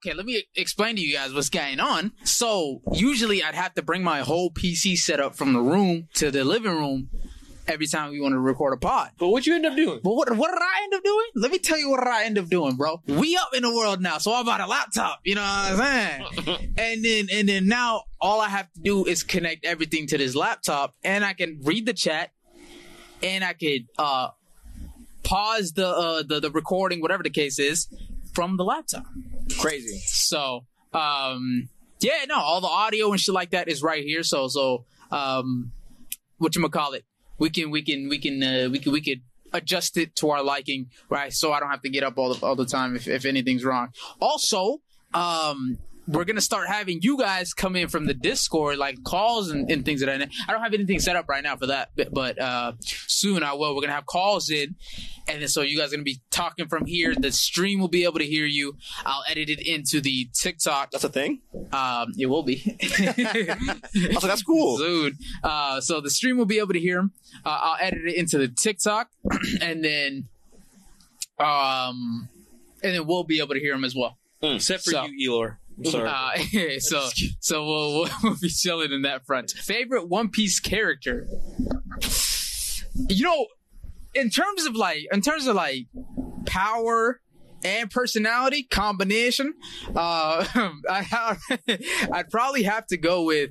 okay, let me explain to you guys what's going on. So usually I'd have to bring my whole PC setup from the room to the living room every time we want to record a pod. But what you end up doing? But what what did I end up doing? Let me tell you what I end up doing, bro. We up in the world now, so I bought a laptop. You know what I'm saying? and then and then now all I have to do is connect everything to this laptop, and I can read the chat, and I could uh pause the uh the, the recording, whatever the case is, from the laptop. Crazy. So, um, yeah, no, all the audio and shit like that is right here. So, so, um, what you call it? We can, we can, we can, uh, we can, we could adjust it to our liking, right? So I don't have to get up all the all the time if if anything's wrong. Also, um. We're gonna start having you guys come in from the Discord, like calls and, and things that. nature. I don't have anything set up right now for that, but, but uh, soon I will. We're gonna have calls in, and then so you guys are gonna be talking from here. The stream will be able to hear you. I'll edit it into the TikTok. That's a thing. Um, it will be. Also, that's cool. Soon. Uh, so the stream will be able to hear him. Uh, I'll edit it into the TikTok, and then, um, and then we'll be able to hear him as well. Except for So- you, Elor. I'm sorry. Uh, so so we'll, we'll, we'll be chilling in that front. Favorite One Piece character? You know, in terms of like, in terms of like power and personality combination, uh, I, I'd probably have to go with.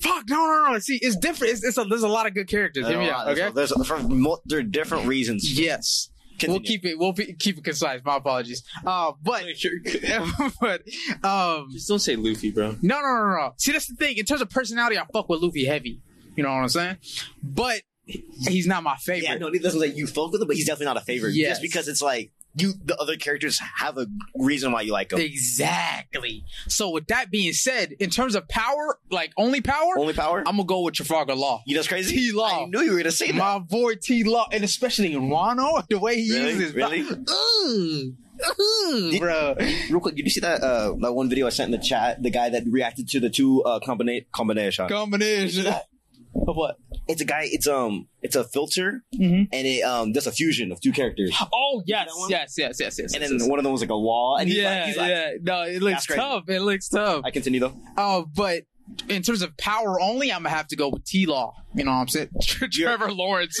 Fuck no no no! See, it's different. It's, it's a, there's a lot of good characters. Hear me out, okay? There's, for mo- there are different reasons. Yes. Continue. We'll keep it. We'll be, keep it concise. My apologies. Uh, but but um, Just don't say Luffy, bro. no, no, no, no. See, that's the thing. In terms of personality, I fuck with Luffy heavy. You know what I'm saying? But he's not my favorite. Yeah, no, he doesn't like you fuck with him, but he's definitely not a favorite. Yes. Just because it's like you, the other characters have a reason why you like them. Exactly. So with that being said, in terms of power, like only power, Only power. I'm gonna go with Trafalgar Law. you know what's crazy? T-Law. I knew you were gonna say that. My boy T Law, and especially Wano, the way he Really? uses Really? Mm, mm, bro. Real quick, did you see that uh, that one video I sent in the chat? The guy that reacted to the two uh, combina- combination. Combination. Of what? It's a guy. It's um. It's a filter, Mhm. and it um does a fusion of two characters. Oh yes, yes, yes, yes, yes. And yes, then yes. one of them was like a law, and he's yeah, like, he's like, yeah. No, it looks That's crazy. tough. It looks tough. I continue though. Oh, but in terms of power only, I'm gonna have to go with T Law. You know what I'm saying? Trevor Lawrence.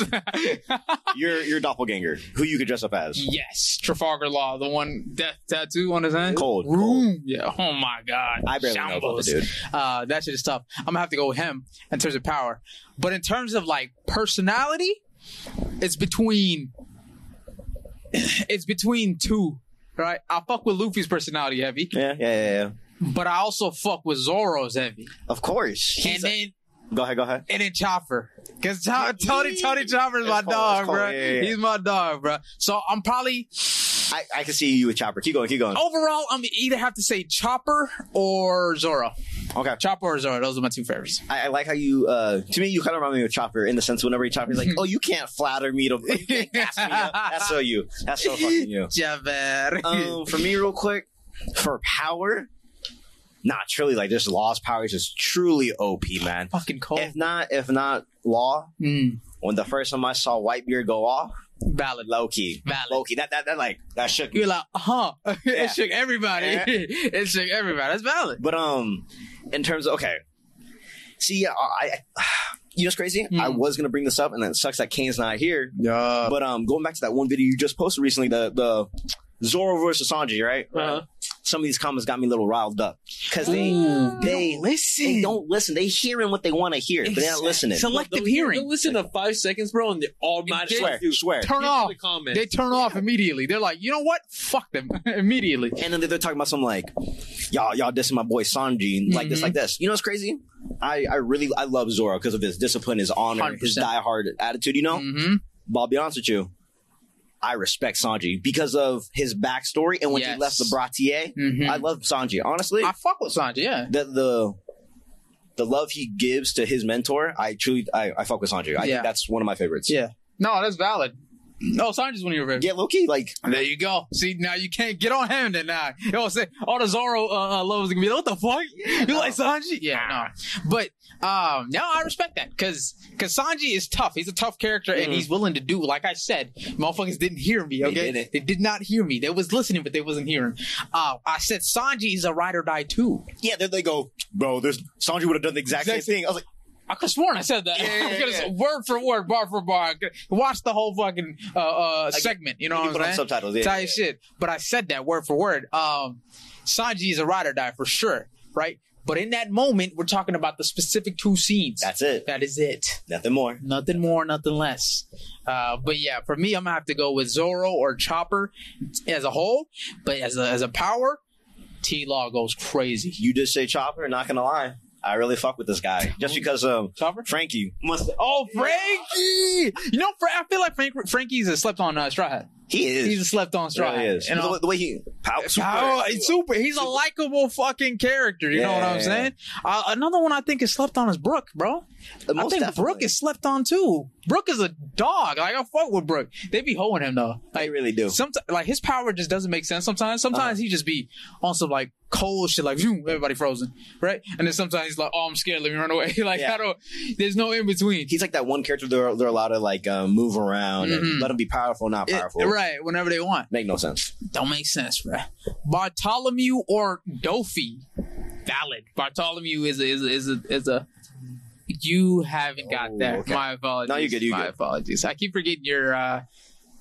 You're you're doppelganger, who you could dress up as. yes, Trafalgar Law, the one death tattoo on his hand. Cold, Room. cold. Yeah. Oh my god. I barely know about the dude. Uh, that shit is tough. I'm gonna have to go with him in terms of power. But in terms of like personality, it's between it's between two. Right? I fuck with Luffy's personality heavy, Yeah, yeah, yeah, yeah. But I also fuck with Zoro's heavy. Of course. and then go ahead, go ahead. and then Chopper. Cause Cho- Tony Tony Chopper's my It's cold, dog, it's cold, bro. yeah, yeah, yeah. He's my dog, bro. So I'm probably I, I can see you with Chopper. Keep going, keep going. overall I'm either have to say Chopper or Zoro. Okay. Chopper or Zoro. Those are my two favorites. I, I like how you, uh, to me, you kind of remind me of Chopper in the sense whenever you Chopper, he's like, oh, you can't flatter me to, you can't gas me up. That's so you. That's so fucking you. Chopper. Um, for me, real quick, for power, not truly like just Law's power is just truly OP, man. fucking cold. If not, if not Law, Mm, when the first time I saw Whitebeard go off, valid. low key, Valid. low key, that that that like that shook me. You're like, huh? Yeah. it shook everybody. Yeah. it shook everybody. That's valid. But um, in terms of okay, see, I, I you know what's crazy? Hmm. I was gonna bring this up, and then it sucks that Kane's not here. Yeah. But um, going back to that one video you just posted recently, the the Zoro versus Sanji, right? Uh-huh. Some of these comments got me a little riled up because they Ooh, they don't listen. they don't listen. They hearing what they want to hear, but they're not listening. Selective They'll- hearing. they'll listen to five seconds, bro, and they all. automatically swear, do- swear. Turn Get off. the comments. They turn off immediately. They're like, you know what? Fuck them immediately. And then they're talking about some like, y'all, y'all dissing my boy Sanji, like this, Mhm. like this. You know what's crazy? I, I really, I love Zoro because of his discipline, his honor, his 100%. diehard attitude. You know, Mm-hmm. but I'll be honest with you, I respect Sanji because of his backstory and when Yes. he left the Baratie. Mhm. I love Sanji. Honestly, I fuck with Sanji. Yeah. the the the love he gives to his mentor, I truly, I, I fuck with Sanji. I Yeah. think that's one of my favorites. Yeah. No, that's valid. Oh, Sanji's one of your favorites. Yeah, Loki. Like There you go. See, now you can't get on him then now. You know what I'm saying? All the Zoro uh, uh, lovers gonna be like, what the fuck? You like Sanji? Yeah, no. But, um, no, I respect that. Cause, cause Sanji is tough. He's a tough character and Mhm. he's willing to do, like I said, motherfuckers didn't hear me, okay? didn't. They did not hear me. They was listening, but they wasn't hearing. Uh, I said Sanji is a ride or die too. yeah, then they go, bro. There's Sanji would have done the exact, Exact same thing. I was like, I could have sworn I said that. Yeah, yeah, I yeah. said word for word, bar for bar. Watch the whole fucking uh, uh, segment. You know you what I'm saying? subtitles. Yeah, Tight yeah, shit. But I said that word for word. Um, Sanji is a ride or die for sure, right? But in that moment, we're talking about the specific two scenes. That's it. that is it. Nothing more. Nothing more, nothing less. Uh, but yeah, for me, I'm gonna have to go with Zoro or Chopper as a whole. But as a as a power, T Law goes crazy. You just say Chopper. Not gonna lie, I really fuck with this guy just because um Chopper. Franky must. Oh, Franky! You know, Fra- I feel like Frank, Franky's a slept on uh, Straw Hat. He is. He's a slept on He Straw Hat. is. You know? the, way- the way he pow, super. Oh, he's super. He's a likable fucking character. You know what I'm Yeah. saying? Uh, another one I think is slept on is Brook, bro. I Most think definitely. Brook is slept on too. Brook is a dog. Like I fuck with Brook. They be hoeing him though. They really do. sometimes, like his power just doesn't make sense. Sometimes, sometimes he just be on some like cold shit, like "Phew, everybody frozen, right? And then sometimes he's like, "Oh, I'm scared. Let me run away." like Yeah. I don't. There's no in between. He's like that one character they're, they're allowed to like um, move around Mhm. and let him be powerful, not It- powerful. right? Whenever they want. Make no sense. Don't make sense, bro. Bartholomew or Doffy? Valid. Bartholomew is a, is a, is a, is a you haven't got Oh, that. okay. My apologies. No, you good, you My good. apologies. I keep forgetting your. uh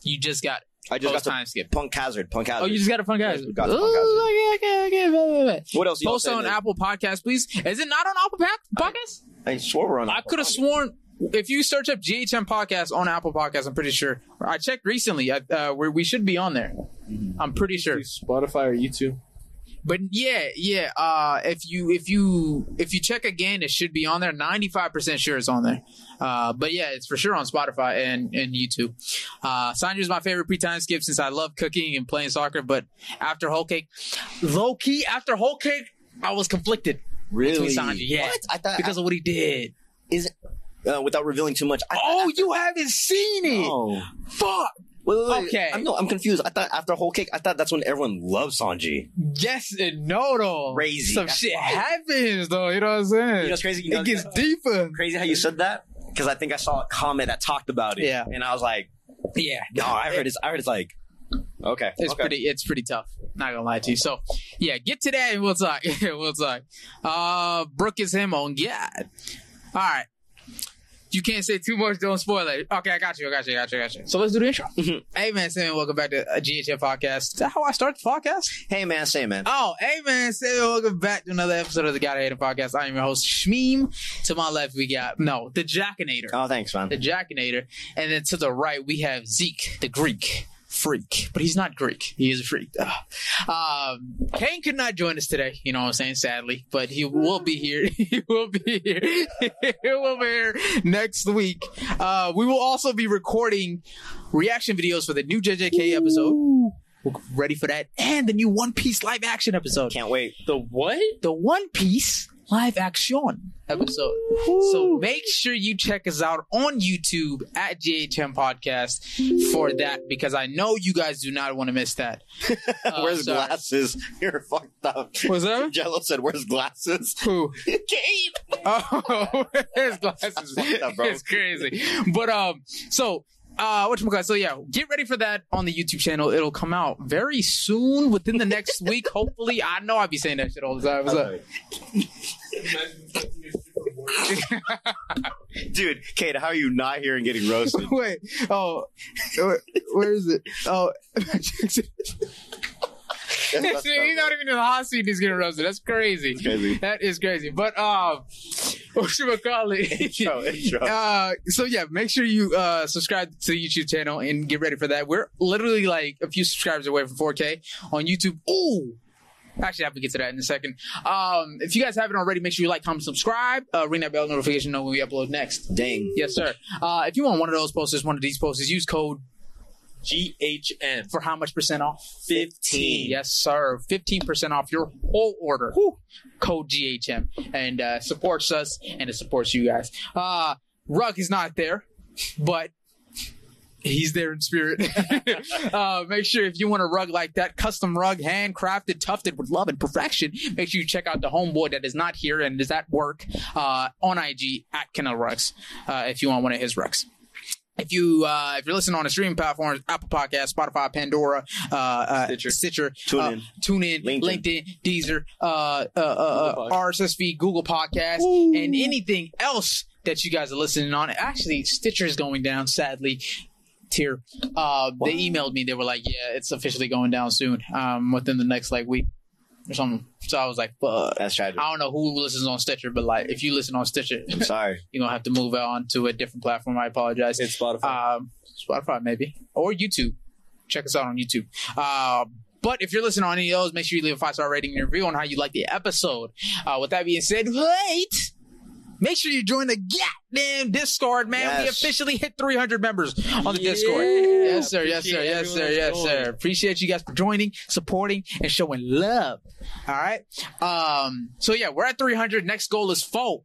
You just got I just post got time skip. Punk Hazard. Punk Hazard. Oh, you just got a fun guy. Yes, we got the Punk okay, okay, okay. Wait, wait, wait. what else? Post on? Apple Podcast, please. Is it not on Apple Pa- Podcast? I swore we're on. I could have sworn if you search up GHM podcast on Apple Podcast, I'm pretty sure. I checked recently. I, uh, we we should be on there. Mm-hmm. I'm pretty sure. Spotify or YouTube. But yeah, yeah. Uh, if you if you if you check again, it should be on there. Ninety five percent sure it's on there. Uh, but yeah, it's for sure on Spotify and and YouTube. Uh, Sanji is my favorite pre-time skip since I love cooking and playing soccer. But after whole cake, low key after whole cake, I was conflicted really. Sanji. Yeah, What? I thought because of what he did. is uh, without revealing too much. I, Oh, you haven't seen it? Oh. Fuck. Wait, wait, wait. Okay. I'm, no, I'm confused. I thought after whole cake, I thought that's when everyone loves Sanji. Yes and no though. Crazy. Some That's shit wild. happens though. You know what I'm saying? You know, it's crazy. You know, it gets deeper. crazy how you said that because I think I saw a comment that talked about it. Yeah. and I was like, Yeah. no, I heard it's. I heard it's like, okay, It's okay. pretty. It's pretty tough. Not gonna lie to you. So, yeah, get to that and we'll talk. we'll talk. Uh, Brook is him on God. All right. You can't say too much. Don't spoil it. Okay, I got you. I got you. I got you. I got you. So let's do the intro. Mhm. hey man, Sam, welcome back to a GHF podcast. Is that how I start the podcast? Hey man, say man. Oh, hey man, Sam, welcome back to another episode of the Gotta Hate It podcast. I am your host Shmeem. To my left, we got no the Jackinator. Oh, thanks, man. the Jackinator, and then to the right we have Zeke, the Greek freak, but he's not Greek. He is a freak. Ugh. Um, Kane could not join us today. You know what I'm saying? Sadly, but he will be here. he will be here. he will be here next week. Uh, we will also be recording reaction videos for the new JJK episode. We're ready for that, and the new One Piece live action episode. Can't wait. The what? The One Piece live action episode. So make sure you check us out on YouTube at GHM Podcast for that because I know you guys do not want to miss that. Uh, where's sorry. glasses? You're fucked up. Was that? Jello said, "Where's glasses?" Who? Kane. Oh, his glasses. fucked up, bro. It's crazy. But um, so uh, which what So yeah, get ready for that on the YouTube channel. It'll come out very soon, within the next week. Hopefully, I know I'll be saying that shit all the time. What's up? Dude, Kate, how are you not here and getting roasted? Wait. Oh, where, where is it? Oh, He's not even in the hot seat. He's getting roasted. That's crazy. crazy. That is crazy. But um, what should we call it? Intro, intro. Uh, so yeah, make sure you uh subscribe to the YouTube channel and get ready for that. We're literally like a few subscribers away from 4K on YouTube. Ooh. Actually, I have to get to that in a second. Um, if you guys haven't already, make sure you like, comment, subscribe, uh, ring that bell notification, know when we upload next. Dang. Yes, sir. Uh, if you want one of those posters, one of these posters, use code GHM. for how much percent off? 15. Yes, sir. 15% off your whole order. Code GHM. And uh, supports us and it supports you guys. Uh, Rug is not there, but He's there in spirit. uh, make sure if you want a rug like that, custom rug, handcrafted, tufted with love and perfection, make sure you check out the homeboy that is not here and is at work uh, on IG at Kennel Rugs uh, if you want one of his rugs. If you uh, if you're listening on the streaming platforms, Apple Podcast, Spotify, Pandora, uh, uh, Stitcher. Stitcher, Tune uh, in. tune in, LinkedIn. LinkedIn, Deezer, uh, uh, uh, uh. RSS feed, Google Podcast, and anything else that you guys are listening on. Actually, Stitcher is going down, sadly. Tier, uh, they emailed me. They were like, "Yeah, it's officially going down soon, um, within the next like week or something." So I was like, "Fuck." That's tragic. I don't know who listens on Stitcher, but like, if you listen on Stitcher, I'm sorry. you're gonna have to move on to a different platform. I apologize. It's Spotify. Um, Spotify maybe or YouTube. Check us out on YouTube. Uh, but if you're listening on any of those, make sure you leave a five star rating and review on how you like the episode. Uh, with that being said, wait. Make sure you join the goddamn Discord, man. We officially hit 300 members on the Yeah. Discord. Yes, sir. Yes, sir. Appreciate Yes, sir. Yes, that's sir. Appreciate you guys for joining, supporting, and showing love. All right. Um. So yeah, we're at 300. Next goal is four.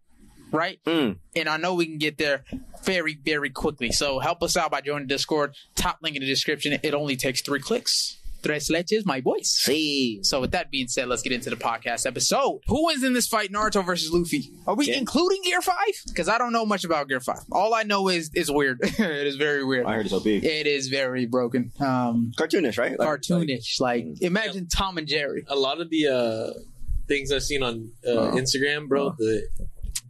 Right Mm. and I know we can get there very, very quickly. So help us out by joining the Discord. Top link in the description. It only takes three clicks. Tres leches, my voice. See. So with that being said, let's get into the podcast episode. Who wins in this fight, Naruto versus Luffy? Are we Yeah. including Gear Five? Because I don't know much about Gear Five. All I know is it's weird. it is very weird. I heard it's OP. It is very broken. Um, Cartoonish, right? Like- cartoonish. Like imagine Tom and Jerry. a lot of the uh, things I've seen on uh, Oh. Instagram, bro, the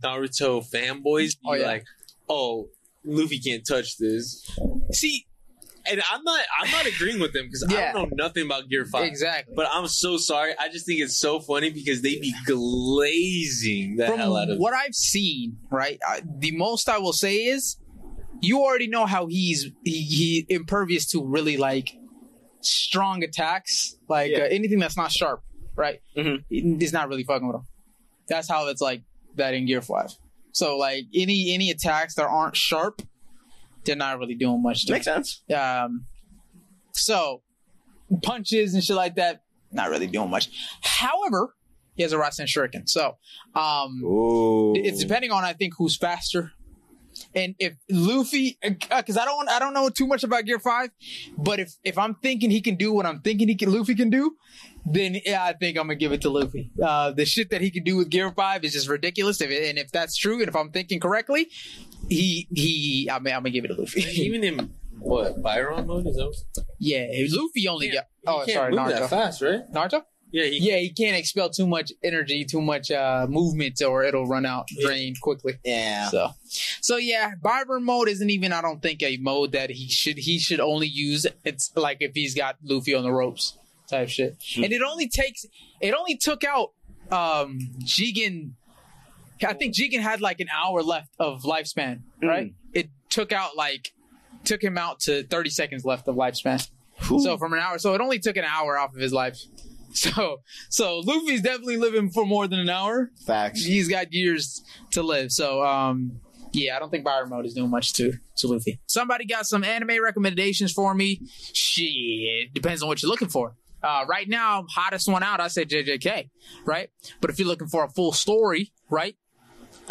Naruto fanboys be Oh, yeah. like, "Oh, Luffy can't touch this," See, and I'm not. I'm not agreeing with them because Yeah. I don't know nothing about Gear Five. exactly. But I'm so sorry. I just think it's so funny because they be glazing the from hell out of what I've seen, right? I, the most I will say is, you already know how he's he, he impervious to really like strong attacks, like Yeah. uh, anything that's not sharp, right? Mhm. It's not really fucking with him. That's how it's like that in Gear Five. So like any any attacks that aren't sharp, they're not really doing much. To Makes sense. um, so punches and shit like that, not really doing much. However, he has a Rasen Shuriken. So, um, Ooh. it's depending on I think who's faster. And if Luffy, because I don't, I don't know too much about Gear Five, but if if I'm thinking he can do what I'm thinking he can, Luffy can do, then yeah, I think I'm gonna give it to Luffy. Uh, the shit that he can do with Gear Five is just ridiculous. If it, and if that's true, and if I'm thinking correctly, he he, I mean, I'm gonna give it to Luffy. even in what Baryon mode is that? What, Yeah, Luffy only got. Oh, he can't sorry, move that fast, right? Naruto. Yeah, he, Yeah, he can't expel too much energy, too much uh, movement, or it'll run out, Yeah. drain quickly. yeah. So, so yeah, Baryon mode isn't even. I don't think a mode that he should he should only use. It's like if he's got Luffy on the ropes type shit, and it only takes. It only took out um Jigen. I think Jigen had like an hour left of lifespan, right? It took out like took him out to 30 seconds left of lifespan. So from an hour, so it only took an hour off of his life. So so Luffy's definitely living for more than an hour. Facts. He's got years to live. So um yeah, I don't think Baryon mode is doing much to to Luffy. Somebody got some anime recommendations for me. Shit, depends on what you're looking for. Uh, right now, hottest one out, I say JJK, right? But if you're looking for a full story, right,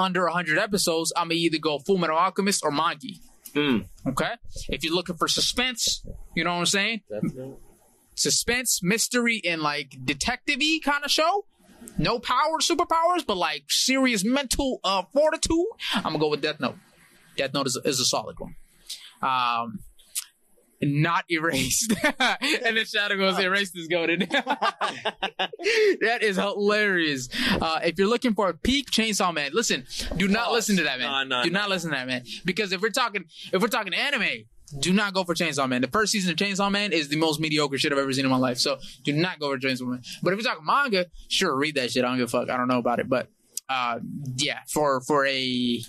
under 100 episodes, I'm gonna either go Full Metal Alchemist or Magi. Mm. Okay. If you're looking for suspense, you know what I'm saying? Definitely. Suspense, mystery, and like detective-y kind of show. No power, superpowers, but like serious mental uh, fortitude. I'm gonna go with Death Note. Death Note is a, is a solid one. Um, not erased. and then Shadow goes, erased is goaded. that is hilarious. Uh, if you're looking for a peak Chainsaw Man, listen, do not Oh, listen to that, man. no, no, do no. not listen to that, man. Because if we're talking, if we're talking anime, do not go for Chainsaw Man. The first season of Chainsaw Man is the most mediocre shit I've ever seen in my life. So do not go for Chainsaw Man. But if you're talking manga, sure, read that shit. I don't give a fuck. I don't know about it, but uh, yeah, for for a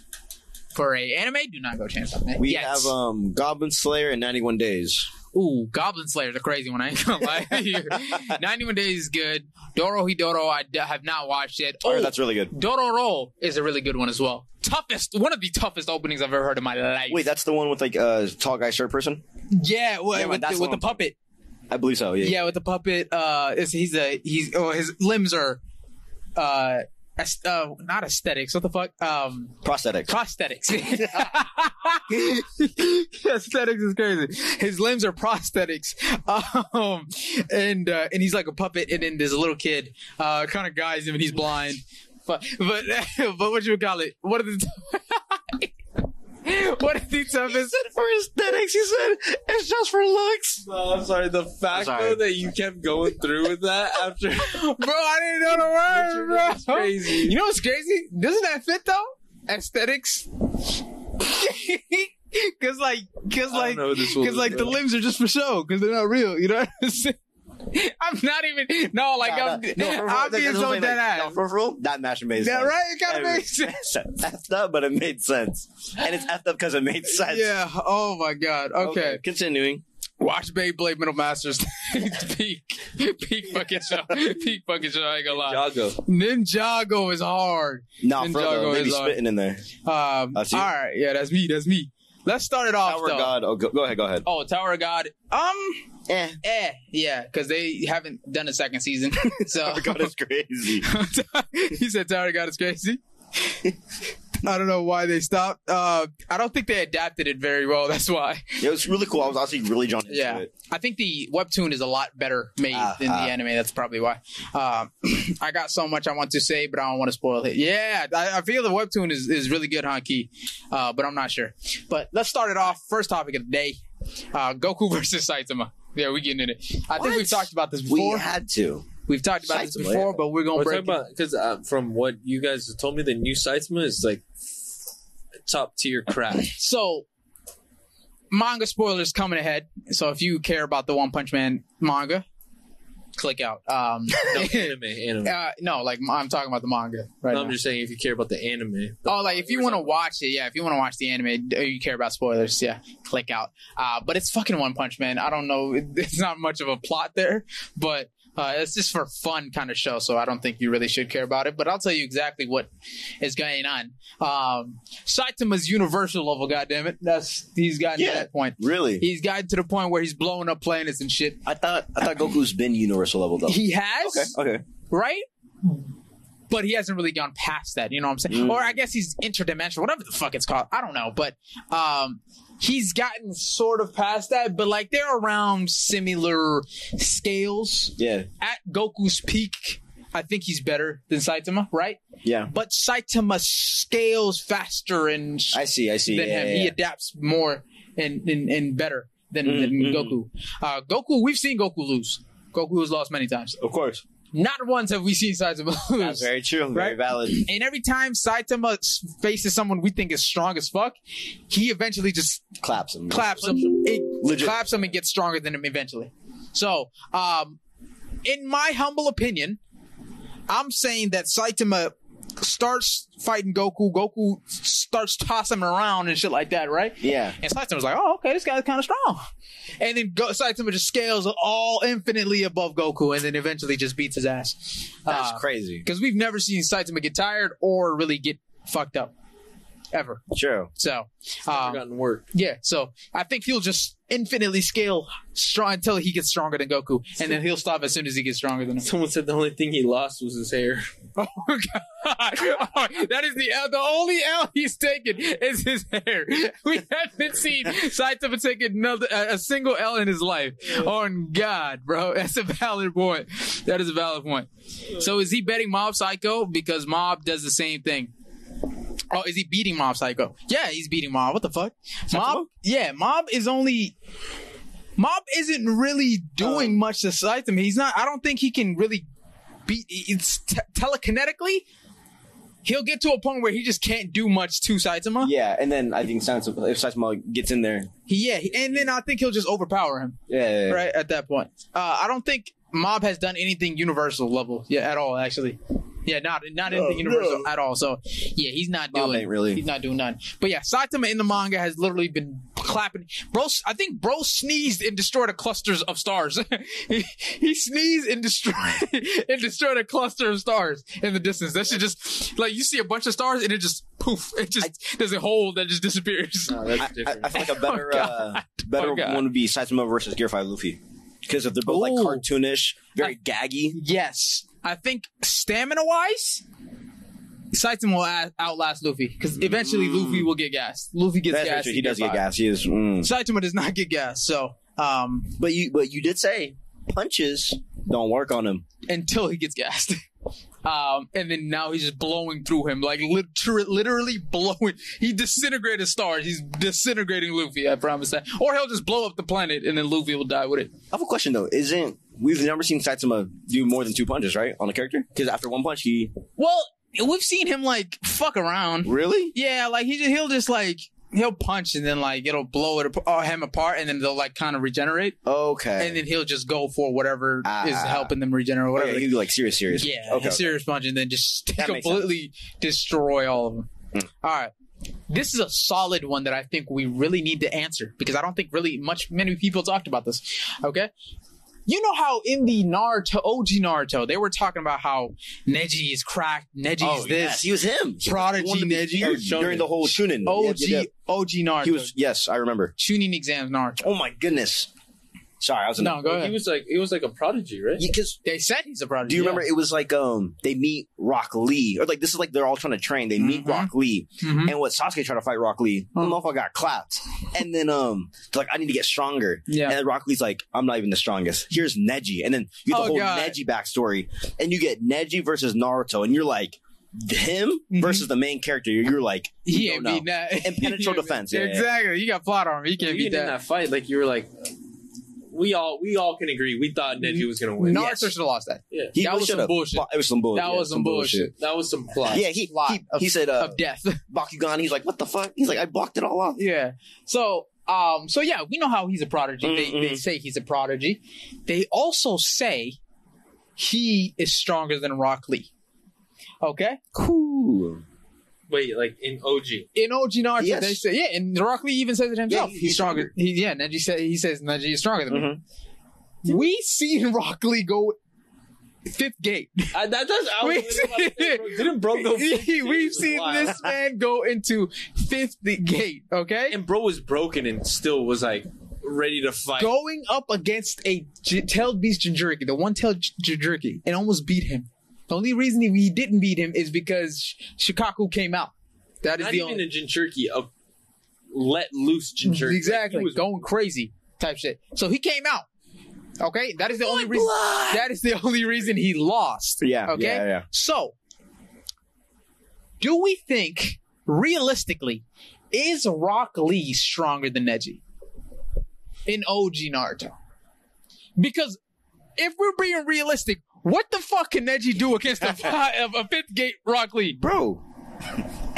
for a anime, do not go Chainsaw Man. We Yet. have um Goblin Slayer in 91 days. Ooh, Goblin Slayer's a crazy one. I ain't gonna lie. 91 Days is good. Doro Hidoro, I d- have not watched it. Oh, that's really good. Dororo is a really good one as well. Toughest, one of the toughest openings I've ever heard in my life. Wait, that's the one with like a uh, tall guy shirt person. yeah, well, Yeah, with, the, with the puppet. I believe so. Yeah. Yeah, with the puppet. Uh, he's a he's oh his limbs are, uh, uh, not aesthetics. What the fuck? Um, Prosthetics. prosthetics. aesthetics is crazy. His limbs are prosthetics. Um, and uh, and he's like a puppet. And then there's a little kid, uh, kind of guides him, and he's blind. But but but what you would call it? What are the what is the toughest? for aesthetics, he said it's just for looks. No, I'm sorry. The fact sorry. though that you kept going through with that after Bro, I didn't know the word, bro. That's crazy. You know what's crazy? Doesn't that fit though? Aesthetics. Cause like, cause like, don't know cause like the limbs are just for show, cause they're not real. You know what I'm saying? I'm not even. No, like Nah, I'm, no, I'm being so dead like, ass. no, for real, that match made sense. Yeah, right? It kind of makes sense. effed up, but it made sense, and it's effed up because it made sense. Yeah. Oh my god. Okay. continuing. Watch Beyblade Metal Masters. peak, peak fucking show. Peak fucking show. I ain't gonna lie. Jago. Ninjago is hard. Nah, Ninjago real, they be is on. spitting in there. Um, all right. Yeah, that's me. That's me. Let's start it off Tower though. God. Oh, go, go ahead. Go ahead. Oh, Tower of God. Um, Eh, eh, yeah, because they haven't done a second season. so Tower God is crazy. he said Tower of God is crazy. I don't know why they stopped. Uh, I don't think they adapted it very well. That's why. it was really cool. I was actually really drawn into Yeah, it. I think the webtoon is a lot better made Ah, than ah. the anime. That's probably why. Um, I got so much I want to say, but I don't want to spoil it. Yeah, I, I feel the webtoon is, is really good, huh, Key? Uh, but I'm not sure. But let's start it off. First topic of the day: uh, Goku versus Saitama. Yeah, we getting in it. I think we've talked about this before. We had to. We've talked about this Saitama, before, yeah. but we're gonna We're break talking it. about because uh, from what you guys told me, the new Saitama is like top tier crap. So, manga spoilers coming ahead. So if you care about the One Punch Man manga, click out. Um, No, anime, anime. uh, no, like I'm talking about the manga right No. I'm just saying if you care about the anime. Oh, like if you want to watch it, yeah. If you want to watch the anime, or you care about spoilers, yeah, click out. Uh, but it's fucking One Punch Man. I don't know. It's not much of a plot there, but uh, it's just for fun kind of show. So I don't think you really should care about it. But I'll tell you exactly what is going on. Um, Saitama's universal level. goddamn it, that's he's gotten Yeah. to that point. Really? He's gotten to the point where he's blowing up planets and shit. I thought I thought Goku's been universal level though. He has, Okay. Okay. right? But he hasn't really gone past that, you know what I'm saying? Mm. Or I guess he's interdimensional, whatever the fuck it's called. I don't know, but um, he's gotten sort of past that. But like they're around similar scales. Yeah. At Goku's peak, I think he's better than Saitama, right? Yeah. But Saitama scales faster and I see. I see. than yeah, him. yeah, He adapts more and and, and better than, Mhm, than. Goku. Uh, Goku, we've seen Goku lose. Goku has lost many times. Of course. Not once have we seen Saitama lose. That's very true. Very valid. And every time Saitama faces someone we think is strong as fuck, he eventually just Claps him. claps him. It Legit. claps him and gets stronger than him eventually. So, um, in my humble opinion, I'm saying that Saitama starts fighting Goku. Goku starts tossing him around and shit like that, right? Yeah. And Saitama's like, oh, okay, this guy's kind of strong. And then Go- Saitama just scales all infinitely above Goku and then eventually just beats his ass. That's uh, crazy. Because we've never seen Saitama get tired or really get fucked up. Ever. True. So, um, gotten work. yeah, so I think he'll just infinitely scale strong until he gets stronger than Goku, and then he'll stop as soon as he gets stronger than him. Someone said the only thing he lost was his hair. Oh god, Oh, that is the L. The only L he's taken is his hair. We haven't seen Saitama take another a, a single L in his life. On God, bro, that's a valid point. That is a valid point. So is he betting Mob Psycho because Mob does the same thing? Oh, is he beating Mob Psycho? Yeah, he's beating Mob. What the fuck? Mob? Yeah, Mob is only. Mob isn't really doing much to Saitama. He's not. I don't think he can really beat. It's te- telekinetically. He'll get to a point where he just can't do much to Saitama. Yeah, and then I think Saitama, if Saitama gets in there, He, yeah, he- and then I think he'll just overpower him. yeah, yeah, yeah. Right at that point. Uh, I don't think Mob has done anything universal level. Yeah, at all. Actually. Yeah, not not anything No, universal no. at all. So yeah, he's not Mob doing ain't really. He's not doing none. But yeah, Saitama in the manga has literally been clapping. Bro, I think bro sneezed and destroyed a clusters of stars. he, he sneezed and destroyed and destroyed a cluster of stars in the distance. That should just like you see a bunch of stars and it just poof. It just there's a hole that just disappears. No, that's I, I. I feel like a better, Oh, uh, better Oh, God. one would be Saitama versus Gear Five Luffy, because if they're both like cartoonish, very gaggy. Yes, I think stamina wise, Saitama will outlast Luffy because eventually Mm. Luffy will get gassed. Luffy gets That's gassed. true. He does get fired. gas. He is. Mm. Saitama does not get gas. So, um, But you, but you did say punches don't work on him. until he gets gassed. Um, and then now he's just blowing through him, like liter- literally blowing. He disintegrated stars. He's disintegrating Luffy. I promise that. Or he'll just blow up the planet, and then Luffy will die with it. I have a question though. Isn't we've never seen Saitama do more than two punches, right, on a character? Because after one punch, he Well, we've seen him like fuck around. really. Yeah, like he just, he'll just like he'll punch, and then like it'll blow it or him apart, and then they'll like kind of regenerate, Okay. and then he'll just go for whatever Ah. is helping them regenerate, whatever. okay, he do like serious, serious. Yeah, Okay. serious punch and then just That completely destroy all of them. Hmm. All right. This is a solid one that I think we really need to answer because I don't think really much many people talked about this. Okay. You know how in the Naruto OG Naruto they were talking about how Neji is cracked, Neji Oh is yes, this, he was him. Prodigy Neji. during the whole Chunin. OG Yeah, yeah, yeah. OG Naruto. He was yes, I remember. Chunin exams Naruto. Oh my goodness. Sorry, I was in No, go ahead. He was like he was like a prodigy, right? because They said he's a prodigy. do you yeah. remember it was like um they meet Rock Lee or like this is like they're all trying to train. They meet Mhm. Rock Lee Mhm. and what Sasuke tried to fight Rock Lee, the Huh. motherfucker got clapped. And then um they're like I need to get stronger. Yeah. And then Rock Lee's like I'm not even the strongest. Here's Neji, and then you get the Oh, whole God. Neji backstory, and you get Neji versus Naruto, and you're like him Mhm. versus the main character. You're like He you ain't don't know. beating that. Impenetrable defense, yeah, yeah. exactly. You got plot armor. He can't Even beat in that. that fight, like you were like, we all we all can agree. We thought Neji was gonna win. Naruto Yes. should have lost that. Yeah, He That really was some should've. bullshit. It was some bullshit. That was some bullshit. that was some plot. Yeah, he Plot he, of- he said uh, Of death. Byakugan. He's like, what the fuck? He's like, I blocked it all off. yeah. So, um, so yeah, we know how he's a prodigy. They, they say he's a prodigy. They also say he is stronger than Rock Lee. Okay. Cool. Wait, like in OG. In OG Naruto, Yes. they say yeah, and Rock Lee even says it himself. Yeah, he's, he's stronger. stronger. He, yeah, Neji said he says Neji is stronger than me. Mhm. We seen Rock Lee go fifth gate. I, that does. I was We- literally about to say, bro, didn't bro go? 50? We've seen Wow. this man go into fifth gate. Okay, and bro was broken and still was like ready to fight. going up against a J- tailed beast Jinchuriki, the one-tailed J- Jinchuriki, and almost beat him. The only reason he, he didn't beat him is because Sh- Shukaku came out. That is Not the even only a Jinchuriki, a let loose Jinchuriki. exactly Like, was- going crazy type shit. So he came out. Okay, that is the only reason. blood! That is the only reason he lost. Yeah. Okay. Yeah. Yeah. So, do we think realistically is Rock Lee stronger than Neji in OG Naruto? Because if we're being realistic, what the fuck can Neji do against a, fi- of a fifth gate Rock Lee? Bro.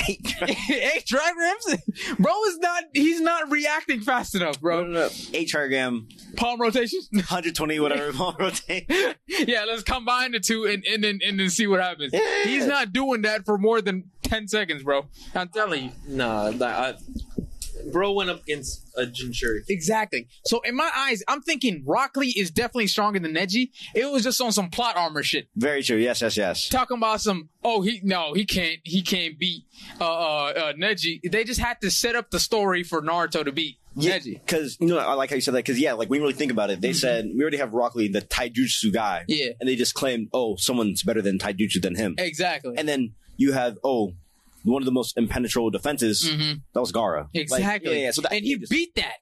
Eight trigrams, bro is not. He's not reacting fast enough, bro. Eight trigram, Palm rotation. 120, whatever. rotate. yeah, let's combine the two and and then and then see what happens. Yeah. He's not doing that for more than ten seconds, bro. I'm telling you. Nah, that, I, bro went up against a Jinchuriki. Exactly. So in my eyes, I'm thinking Rock Lee is definitely stronger than Neji. It was just on some plot armor shit. Very true. Yes. Yes. Yes. Talking about some, oh he no, he can't he can't beat uh uh, uh Neji. They just had to set up the story for Naruto to beat Neji. Because you know, I like how you said that. Because yeah, like when you really think about it, they said we already have Rock Lee, the taijutsu guy, Mm-hmm. Yeah. and they just claimed, oh, someone's better than taijutsu than him. Exactly. And then you have oh, one of the most impenetrable defenses. Mhm. That was Gaara. Like, Exactly. yeah, yeah. So that, and he just- beat that.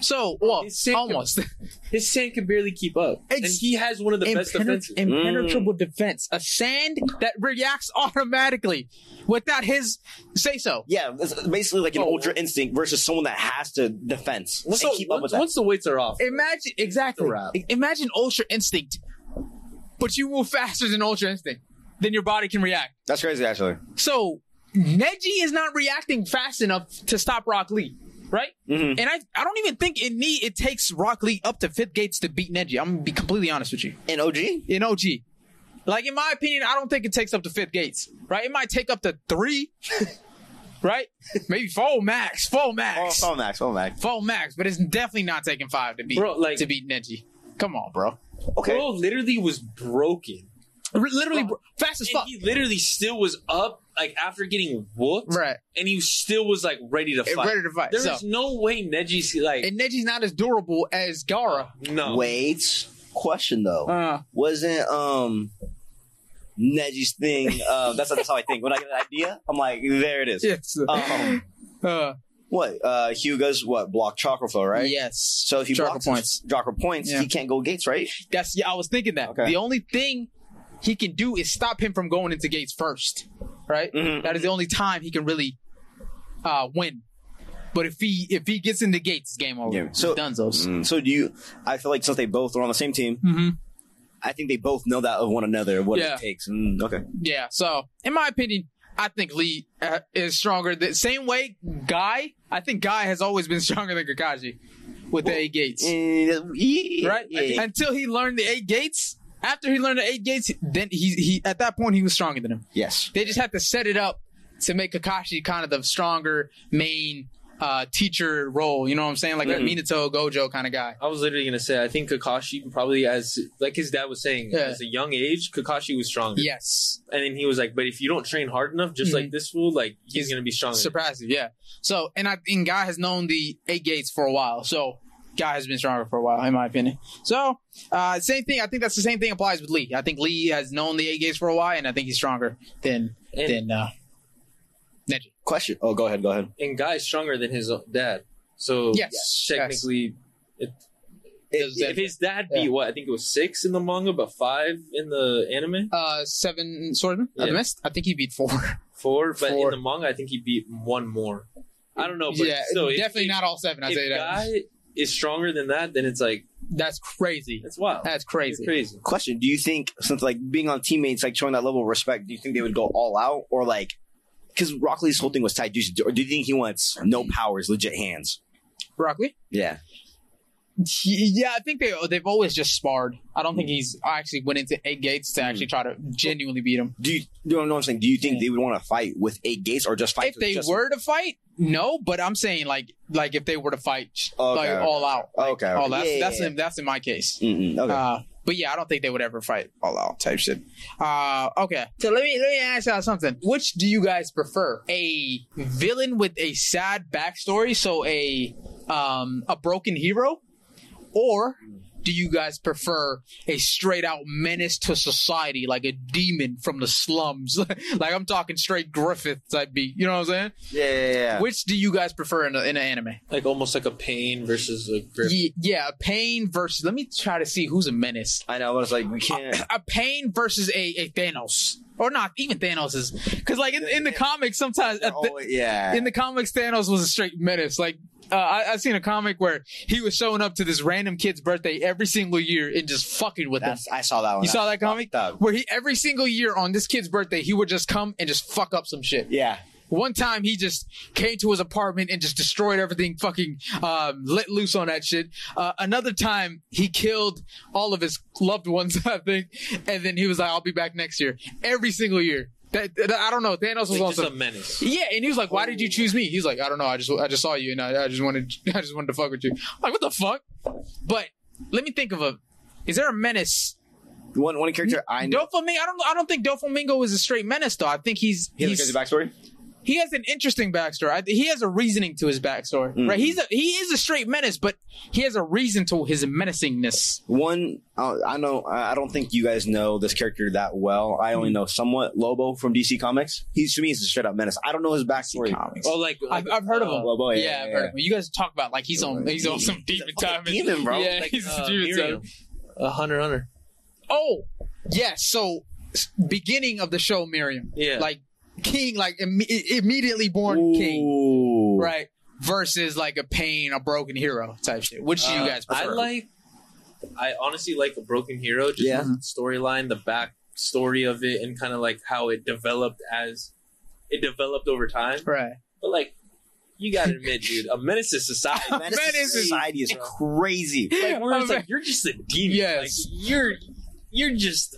So well, His sick- almost. His sand can barely keep up, Ex- and he has one of the best defenses. impenetrable defense. A sand that reacts automatically without his say so. Yeah, it's basically like an Oh. ultra instinct versus someone that has to defense Once, and the, keep up with that. once the weights are off, Imagine exactly. It's a wrap. I- Imagine Ultra Instinct, but you move faster than Ultra Instinct. Then your body can react. That's crazy, actually. So Neji is not reacting fast enough to stop Rock Lee, right? Mhm. And I, I don't even think it need it takes Rock Lee up to fifth gates to beat Neji. I'm gonna be completely honest with you. In OG, In OG, like in my opinion, I don't think it takes up to fifth gates, right? It might take up to three, right? Maybe full max, four oh, max, full max, full max. four max, but it's definitely not taking five to beat Bro, like- to beat Neji. Come on, bro. Okay, bro literally was broken, R- Literally bro, fast as fuck. he literally still was up like after getting whooped, Right. and he still was like ready to fight. ready to fight. There So- is no way Neji's like And Neji's not as durable as Gaara. no. wait. Question though, Uh, wasn't um Neji's thing. Um, that's that's how I think. When I get an idea, I'm like, there it is. Yes. Um, Uh, what? Uh, Hyuga's what? Block chakra flow, right? Yes. So if he Chakra blocks points. his chakra points, Yeah. he can't go gates, right? That's yeah. I was thinking that. Okay. The only thing he can do is stop him from going into gates first, right? Mhm. That is the only time he can really uh, win. But if he if he gets in the gates, game over. Yeah. So- Dunzos. Mm, So do you? I feel like since they both are on the same team, Mm-hmm. I think they both know that of one another what Yeah. it takes. Mm, okay. Yeah. So in my opinion, I think Lee uh, is stronger. The same way Guy, I think Guy has always been stronger than Kakashi with the eight gates, Uh, yeah, right? yeah. Until he learned the eight gates. After he learned the eight gates, then he he at that point he was stronger than him. Yes. They just had to set it up to make Kakashi kind of the stronger main uh, teacher role. You know what I'm saying? Like Mhm. a Minato Gojo kind of guy. I was literally gonna say I think Kakashi probably as like his dad was saying Yeah. as a young age Kakashi was stronger. Yes, And then he was like, but if you don't train hard enough, just Mhm. like this fool, like he's, He's gonna be stronger. surprising. Yeah. So and I and Guy has known the eight gates for a while. So Guy has been stronger for a while, in my opinion. So uh, same thing. I think that's the same thing applies with Lee. I think Lee has known the eight gates for a while, and I think he's stronger than and, than uh, Neji. Question. Oh, go ahead. Go ahead. and Guy's stronger than his dad. So Yes. technically, Does if that- his dad beat Yeah. what I think it was six in the manga, but five in the anime, Uh, seven swordsmen. I missed. I think he beat four. four. But Four. in the manga, I think he beat one more. I don't know, but yeah, still, definitely if, not all seven. I say that. Guy is stronger than that, then it's like That's crazy. that's wild. That's It's crazy. crazy. Question. Do you think since like being on teammates, like showing that level of respect, do you think they would go all out or like? Because Rock Lee's whole thing was taijutsu. Or do you think he wants no powers, legit hands? Broccoli. Yeah. Yeah, I think they they've always just sparred. I don't think he's actually went into eight gates to actually hmm. try to genuinely beat him. Do you, you know what I'm saying? Do you think they would want to fight with eight gates or just fight? If they just, were to fight, no. But I'm saying like like if they were to fight Okay, like okay. all out. Like, Okay, Oh, okay. that's Yeah, that's yeah, in, that's in my case. Okay. Uh, but yeah, I don't think they would ever fight all out type shit. Uh, okay. So let me let me ask y'all something. Which do you guys prefer? A villain with a sad backstory, so a um a broken hero, or do you guys prefer a straight out menace to society, like a demon from the slums? like I'm talking straight Griffith type beat. You know what I'm saying? yeah, yeah, yeah. Which do you guys prefer in, a, in an anime? Like almost like a pain versus a grip. Ye- yeah, Pain versus. Let me try to see who's a menace. I know, but it's like we can't. a Pain versus a, a Thanos, or not even Thanos is because like in, in the comics sometimes oh, th- Oh, yeah. in the comics Thanos was a straight menace. Like uh, I I seen a comic where he was showing up to this random kid's birthday every single year and just fucking with them. That's, I saw that one. You saw that comic? up. Where he every single year on this kid's birthday he would just come and just fuck up some shit. Yeah. One time he just came to his apartment and just destroyed everything, fucking um, let loose on that shit. Uh, another time he killed all of his loved ones, I think, and then he was like, "I'll be back next year." Every single year. That, that- I don't know. Thanos was Like also just a menace. yeah, and he was like, "Why did you choose me?" He's like, "I don't know. I just I just saw you and I, I just wanted I just wanted to fuck with you." I'm like, what the fuck? But let me think of a. Is there a menace? One one character I know. Doflamingo. I don't. I don't think Doflamingo is a straight menace though. I think he's He has a he's crazy backstory. He has an interesting backstory. I, he has a reasoning to his backstory, Mm. right? He's a, he is a straight menace, but he has a reason to his menacingness. One, uh, I know. I I don't think you guys know this character that well. I only know somewhat Lobo from DC Comics. He's to me, he's a straight up menace. I don't know his backstory. Comics. Oh, like, I've, I've heard of him. Lobo, yeah, yeah, yeah, I've heard yeah. of him. You guys talk about like he's on he's on some He's a demon time. demon, bro. Yeah, like, he's uh, a demon time. a hunter hunter. Oh, yes. So beginning of the show, Meruem, Yeah. like king, like imme- immediately born king, right? Versus like a pain, a broken hero type shit. Which do you Uh, guys I like. I honestly like a broken hero. Just Yeah. the storyline, the back story of it, and kind of like how it developed as it developed over time. right. But like, you gotta admit, dude, a menace to society. Menace to Menace is- society is crazy. like, where it's like you're just a demon. Yes. Like, you're you're just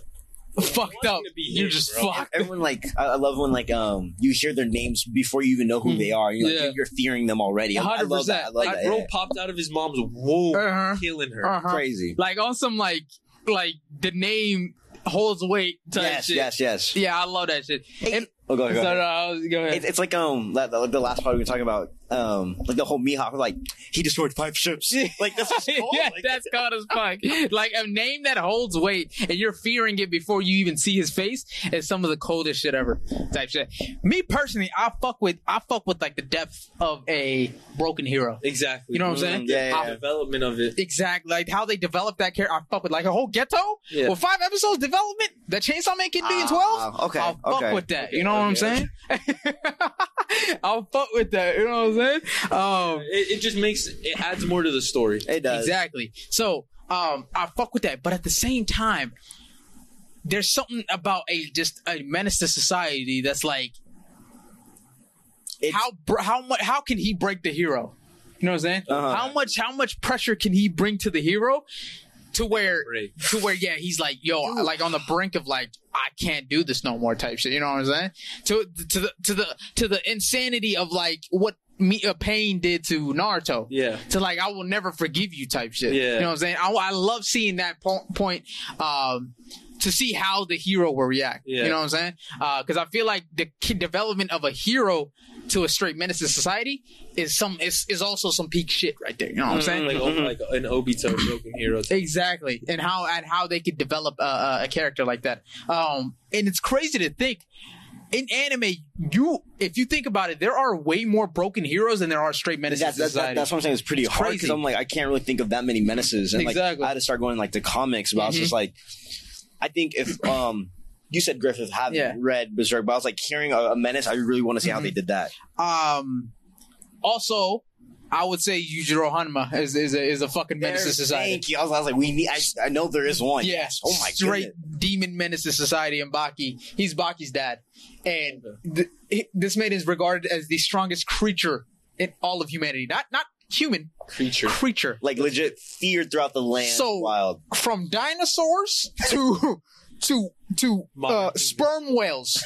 fucked up. wanting You're him, just bro. fucked. Everyone like I I love when like um you hear their names before you even know who Hmm. they are. You're like, Yeah. you're, you're fearing them already. I, I love that. I 100%. love like that. bro yeah. popped out of his mom's womb, Uh-huh. killing her. Uh-huh. Crazy. Like on some like like the name holds weight type Yes, shit. yes, yes. Yeah, I love that shit. And Oh, go ahead. Go ahead. no, I was- go ahead. It's, it's like um that, the, the last part we were talking about um like the whole Mihawk like he destroyed five ships like that's what's called. yeah, like, that's called as fuck. Like a name that holds weight and you're fearing it before you even see his face is some of the coldest shit ever. Type shit. Me personally, I fuck with I fuck with like the depth of a broken hero. Exactly. You know what I'm saying? Mm, yeah, yeah, The yeah. development of it. Exactly, like how they developed that character. I fuck with like a whole ghetto Yeah. with five episodes development. That Chainsaw Man can be in twelve. Ah, okay, I'll fuck okay. with that. You know what I'm saying? I'll fuck with that. You know what I'm saying? Um, it. It just makes it adds more to the story. it does. Exactly. So, um, I fuck with that, but at the same time, there's something about a just a menace to society that's like, It's- how how much how can he break the hero? You know what I'm saying? Uh-huh. How much how much pressure can he bring to the hero to where Break. to where yeah he's like yo like on the brink of like I can't do this no more type shit. You know what I'm saying? To to the to the to the insanity of like what me uh, pain did to Naruto Yeah. to like I will never forgive you type shit. Yeah. You know what I'm saying? I, I love seeing that po- point um to see how the hero will react. Yeah. You know what I'm saying? Uh cuz I feel like the key development of a hero to a straight menace to society is some is, is also some peak shit right there. You know what I'm saying? Like oh, like an Obito broken hero. Exactly, and how and how they could develop a, a, a character like that. Um, and it's crazy to think in anime, you if you think about it, there are way more broken heroes than there are straight menaces That's, to that's, society. that's what I'm saying. It's pretty It's hard because. I'm like I can't really think of that many menaces, and like I had to start going like the comics. But I was just like, I think if um you said Griffith haven't Yeah. read Berserk, but I was like hearing a, a menace. I really want to see how Mhm. they did that. um, also, I would say Yujiro Hanma is is a, is a fucking menace to society. Thank you. I was, I was like, we need. I, I know there is one. Yes. Oh my Straight goodness. demon menace to society and Baki. He's Baki's dad. And th- this man is regarded as the strongest creature in all of humanity. Not not human, creature. creature. Like legit feared throughout the land. So- wild. From dinosaurs to to to uh, sperm whales.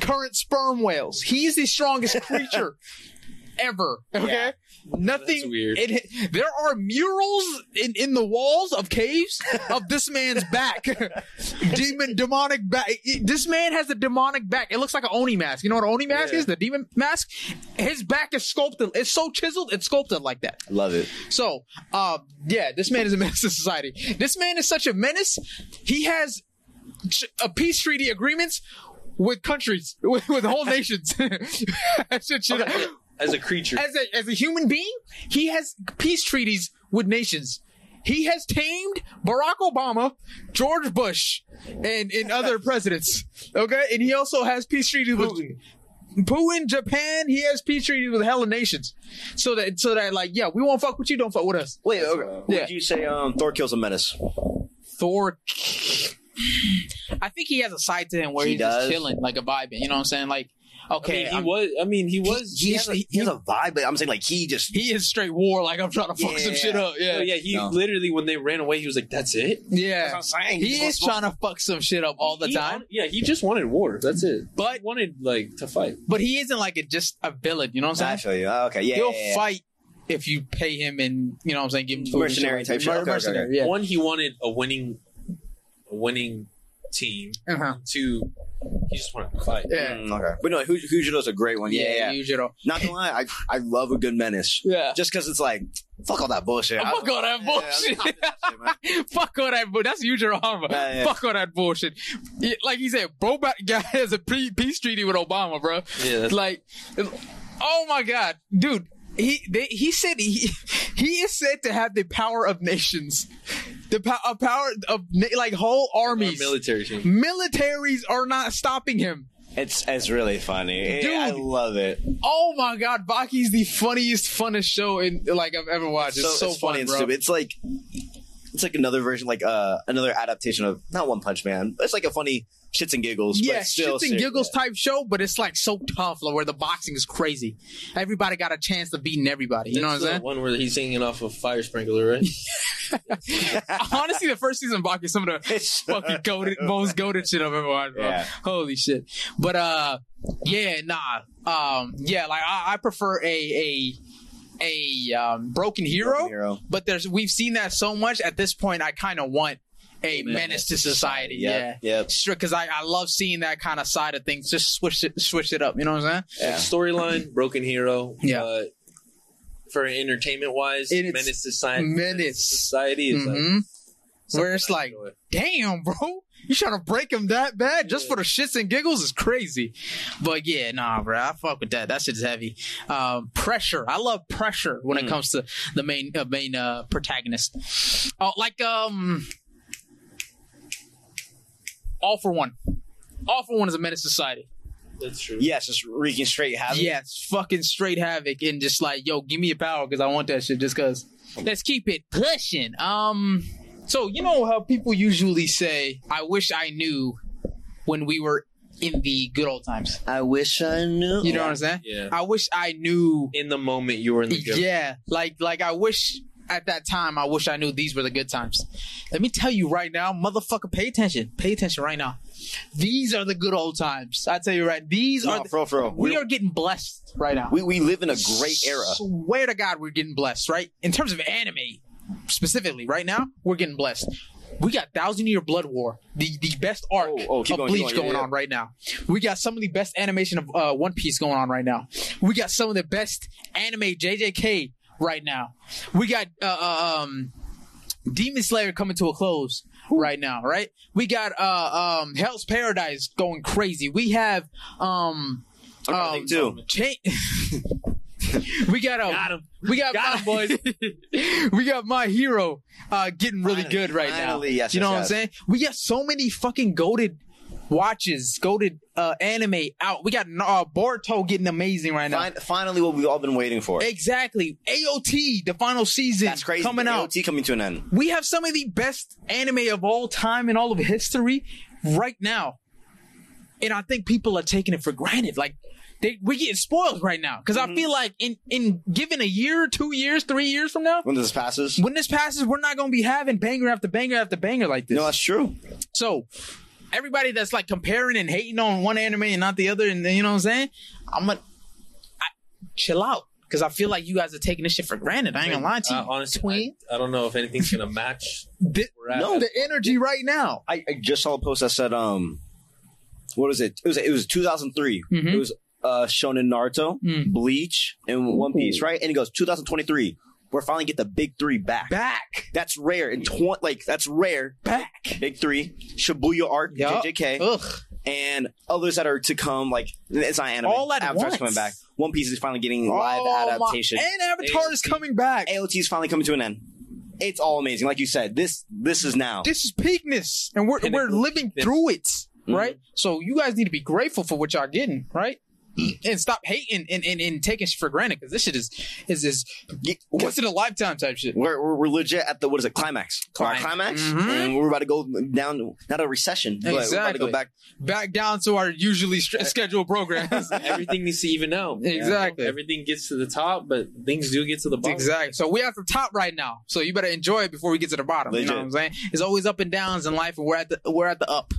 Current sperm whales. He's the strongest creature ever. Okay? Yeah. Nothing weird. it- there are murals in, in the walls of caves of this man's back. demon demonic back. This man has a demonic back. It looks like an Oni mask. You know what an Oni mask Yeah. is? The demon mask? His back is sculpted. It's so chiseled, it's sculpted like that. Love it. So, uh, yeah, this man is a menace to society. This man is such a menace. He has a peace treaty agreements with countries, with, with whole nations. Shit, shit. Okay, As a creature. As a as a human being, he has peace treaties with nations. He has tamed Barack Obama, George Bush, and, and other presidents. Okay, and he also has peace treaties with Putin. Putin, Japan. He has peace treaties with hella nations. So that so that like yeah, we won't fuck with you, don't fuck with us. Wait, okay. Yeah. Would you say um, Thor kills a menace? Thor. I think he has a side to him where He he's does? just chilling, like a vibe. You know what I'm saying? Like, okay, I mean, he I'm- was. I mean, he was. He, has, a, he- he has a vibe, but I'm saying like he just he is straight war. Like I'm trying to fuck some shit up. Yeah, yeah, he No. literally when they ran away, he was like, "That's it." yeah. That's what I'm saying. He just is trying to fuck some shit up all the He- time, yeah, he just wanted war. That's it. But- he wanted like to fight. but he isn't like a, just a villain. You know what I I'm feel you. Oh, okay, yeah. He'll yeah. fight if you pay him and you know what I'm saying, give him food Mercenary type that. shit. Okay, okay, Mercenary, okay. yeah. One, he wanted a winning, a winning team. Uh-huh. Two, he just wanted to fight. Yeah. Mm, okay, but no, Huj- Hujiro's a great one. Yeah, yeah. Yujiro. Not gonna lie, I I love a good menace. Yeah. Just because it's like fuck all that bullshit. Oh, fuck all that bullshit. I'm not with that shit. Fuck all that bullshit. That's Yujiro Hanma. Yeah, yeah. Fuck all that bullshit. Yeah, Like he said, bro ba- guy has a peace treaty with Obama, bro. Yeah, that's- like, oh my god, dude. He they, he said he he is said to have the power of nations, the po- a power of na- like whole Our armies. military team. Militaries are not stopping him. It's it's really funny. Dude. I love it. Oh my god, Baki's the funniest, funnest show in like I've ever watched. It's so, it's fun, funny and bro. stupid. It's like it's like another version, like uh another adaptation of not One Punch Man. It's like a funny shits and giggles. Yeah, but still shits and serious. giggles type show, but it's like so tough, like, where the boxing is crazy. Everybody got a chance of beating everybody. You know what I'm saying? One where he's singing off of fire sprinkler, right? Honestly, the first season of Baki is some of the It's fucking goated, most goated shit I've ever watched, bro. Yeah. Holy shit. But uh, yeah, nah, um, yeah, like I, I prefer a a a um, broken hero. Broken hero. But there's we've seen that so much at this point. I kind of want a menace to society. Yeah. Yep. Yep. Sure, because I, I love seeing that kind of side of things. Just switch it, switch it up. You know what I'm saying? Yeah. Storyline, Broken Hero. Yeah. Uh, for entertainment wise, Menace to Society. Menace. to Society is like Mhm. something Where it's like, damn, bro. You trying to break him that bad just for the shits and giggles is crazy. But yeah, nah, bro. I fuck with that. That shit's heavy. Um, pressure. I love pressure when it Mm. comes to the main uh, main uh, protagonist. Oh, like um, all for one. All for one is a menace to society. That's true. Yes, just wreaking straight havoc. Yeah, it's fucking straight havoc and just like, yo, give me your power because I want that shit just because. Let's keep it pushing. Um, so you know how people usually say, "I wish I knew when we were in the good old times." I wish I knew. You know what I'm saying? Yeah. I wish I knew. In the moment you were in the gym. Yeah, like like I wish at that time I wish I knew these were the good times. Let me tell you right now, motherfucker, pay attention. Pay attention right now. These are the good old times. I tell you right. These No, are. The, for real, for real. we We, are getting blessed right now. we we live in a great era. Swear to God, we're getting blessed, right? In terms of anime, specifically, right now, we're getting blessed. We got Thousand Year Blood War, the, the best arc Oh, oh, of going, Bleach going. going yeah. on right now. We got some of the best animation of uh, One Piece going on right now. We got some of the best anime JJK right now. We got uh, uh, um, Demon Slayer coming to a close right now, right? We got uh, um, Hell's Paradise going crazy. We have um, I um, think too. Cha- we got a Got him. we got, Got 'em, boys. we got my hero uh, getting really Finally, good right finally, now. yes, you know yes, what I'm saying? We got so many fucking goaded watches, goaded uh, anime out. We got uh, Boruto getting amazing right now. Fin- finally, what we've all been waiting for. Exactly. AOT, the final season That's crazy. coming out. AOT coming to an end. We have some of the best anime of all time in all of history right now. And I think people are taking it for granted. Like they we're getting spoiled right now. because Mm-hmm. I feel like in in given a year, two years, three years from now, When this passes. when this passes, we're not gonna be having banger after banger after banger like this. No, that's true. so everybody that's like comparing and hating on one anime and not the other, and you know what I'm saying? I'm gonna I, chill out. Cause I feel like you guys are taking this shit for granted. I ain't gonna lie to you. Uh, honestly, Twin. I, I don't know if anything's gonna match. The- where we're at. no, the energy right now. I, I just saw a post that said, um, what was it? It was it was 2003. Mhm. It was uh Shonen Naruto, Mm. Bleach, and One Piece, right? And he goes 2023. We're finally get the big three back. Back. That's rare. In tw- like that's rare. Back. Big three, Shibuya arc, Yup. JJK, Ugh. and others that are to come. Like it's not anime. All at Avatar's once. coming back. One Piece is finally getting live Oh, my- adaptation. And Avatar is coming back. AOT is finally coming to an end. It's all amazing. Like you said, this this is now. This is peakness, and we're we're living through it, Mm-hmm. right? So you guys need to be grateful for what y'all getting, right? And stop hating and, and, and taking shit for granted because this shit is is is once in a lifetime type shit. We're, we're, we're legit at the what is it climax? Our Climax. climax, Mhm. and we're about to go down not a recession, but we're about to go back. Back down to our usually st- scheduled programs. Everything needs to even out. Exactly. Everything gets to the top, but things do get to the bottom. Exactly. So we're at the top right now. So you better enjoy it before we get to the bottom. You know what I'm saying? It's always up and downs in life, and we're at the we're at the up,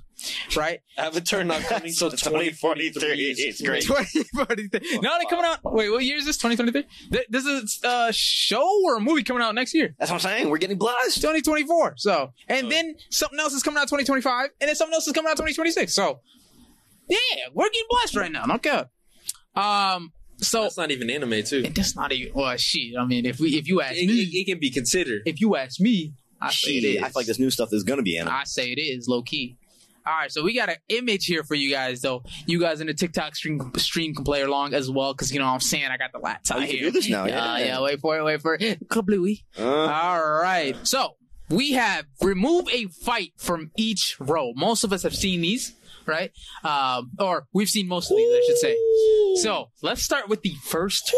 right? Avatar not coming till 2043. It's great. 2043. Now they coming out. Wait, what year is this? 2023. This is a show or a movie coming out next year. That's what I'm saying. We're getting blessed. 2024. So, and Oh. then something else is coming out 2025, and then something else is coming out 2026. So, yeah, we're getting blessed right now. Okay. Um. So That's not even anime too. and that's not even. Well, shit. I mean, if we if you ask It, me, it- it can be considered. if you ask me, I say it Shit, is. I feel like this new stuff is gonna be anime. I say it is low key. All right, so we got an image here for you guys, though. You guys in the TikTok stream stream can play along as well, because you know what I'm saying I got the laptop Oh, you here. do this now, Yeah, yeah. yeah. Wait for it. Wait for it. Kablooey. Uh, All right. So we have remove a fight from each row. Most of us have seen these, right? Um, or we've seen most of these, I should say. So let's start with the first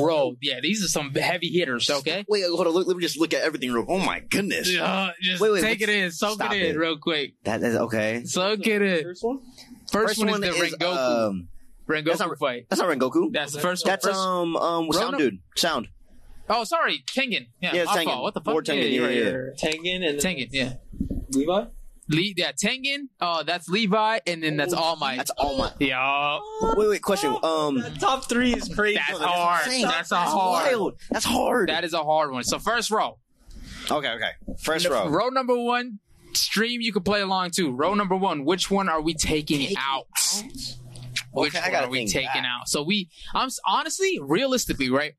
row. Yeah, these are some heavy hitters. Okay. wait, hold on. Let, let me just look at everything. Real. Oh my goodness. Uh, just Wait, wait, take it in, soak stop it in it. real quick. That is okay. Soak it in. First one? First, one, is the Rengoku. Um, Rengoku that's not- fight. that's not Rengoku. That's the first one. That's First- um um Rono- sound dude. Sound. oh, sorry, Tengen. Yeah, Yeah, it's Tengen. What the fuck? Lord Tengen, you're yeah, right, yeah. you're. Tengen and Tengen, yeah. Levi? Le- yeah, Tengen. Oh, that's Levi, and then that's All Might. That's all my. Yeah, Wait, wait. Question. Um, That top three is crazy. That's that's hard. insane. That's a That's hard. wild. That's hard. that is a hard one. So first row. okay, okay. First row. Row number one, stream, you can play along too. Row number one. Which one are we taking Taking out? Which Okay, I one gotta are we think taking back. out? So we, I'm s- honestly, realistically, right?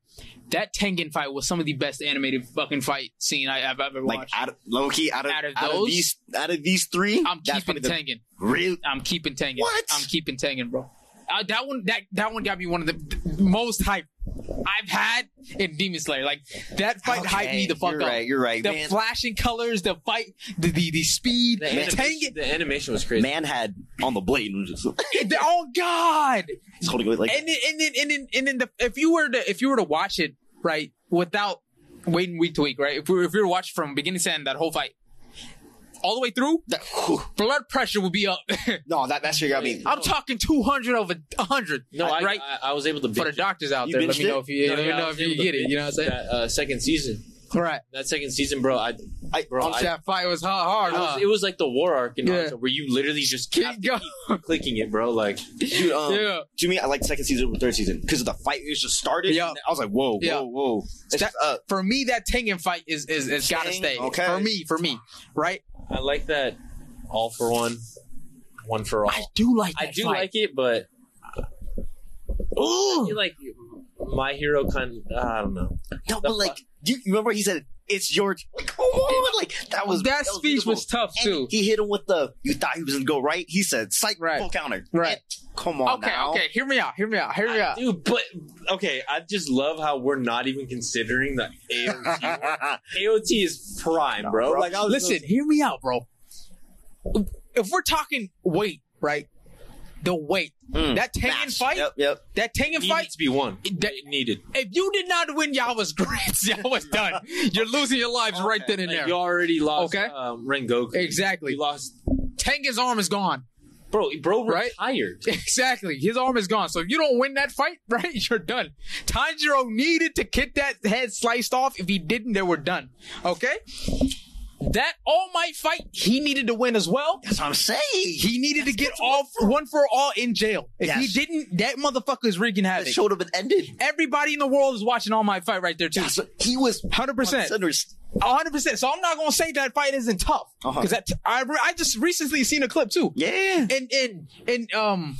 That Tengen fight was some of the best animated fucking fight scene I, have ever Like watched. out of, low key out of, Out of out of those, these out of these three, I'm keeping probably the Tengen. real. I'm keeping Tengen. What? I'm keeping Tengen, bro. Uh, that one, that that one got me one of the th- most hype I've had in Demon Slayer. Like that fight hyped me the fuck you're up. Right, you're right. The man, flashing colors, the fight, the the, the speed, The, the animation, Tengen. the animation was crazy. man had on the blade just oh God! he's holding it like And then, and then, and then, and then the, if you were to if you were to watch it right without waiting week to week, right? If we were, if you were watching from beginning to end that whole fight, all the way through, that, whew. blood pressure would be up. no, that that shit got me. I'm talking 200 over 100. no, I, right? I, I was able to For the doctors out You there, let binged me know if you No, let yeah, I know if you get it. You know what I'm saying? That uh, second season. Right. That second season, bro. I, I, bro, I'm that fight was hard, hard it, huh? was, it was like the war arc in Yeah. Naruto, where you literally just Keep going. keep clicking it, bro. Like, dude, um, Yeah. to me, I like second season over third season because of the fight was just started. Yeah. and I was like, whoa, Yeah. whoa, whoa. That- just, uh, For me, that Tengen fight is is, is gotta stay. Okay. For me, for me, right? I like that all for one, one for all. I do like that I do fight. like it, but I Ooh. feel like my hero kind. Uh, I don't know. no, the but like, you you remember he said it's your like, come on, like that was that was speech beautiful. was tough And too. He hit him with the. You thought he was gonna go right. He said, "Psych, Right. full counter." Right. And- come on Okay, now. okay. Hear me out. Hear me out. Hear me out. Dude, but okay, I just love how we're not even considering the AOT. AOT is prime, bro. bro. Like, I was Listen, hear me out, bro. If we're talking weight, right? The weight. Mm. That Tengen Mash. fight, Yep, yep. that Tengen needed fight, to be one. that- It needed. if you did not win, y'all was great. Y'all was done. You're losing your lives right then and Like, there. you already lost. Okay. um, Rengoku. Exactly. You lost, Tengen's arm is gone. bro. Bro, Right? retired. Exactly. His arm is gone. So if you don't win that fight, right, you're done. Tanjiro needed to get that head sliced off. If he didn't, they were done. Okay? That All Might fight, he needed to win as well. That's what I'm saying. He needed to get all one for all in jail. If he didn't, that motherfucker is wreaking That havoc. should have been ended. Everybody in the world is watching All Might fight right there too. That's what- he was Hundred percent. Hundred percent. So I'm not gonna say that fight isn't tough Uh-huh. because that I re- I just recently seen a clip too. Yeah. and and and um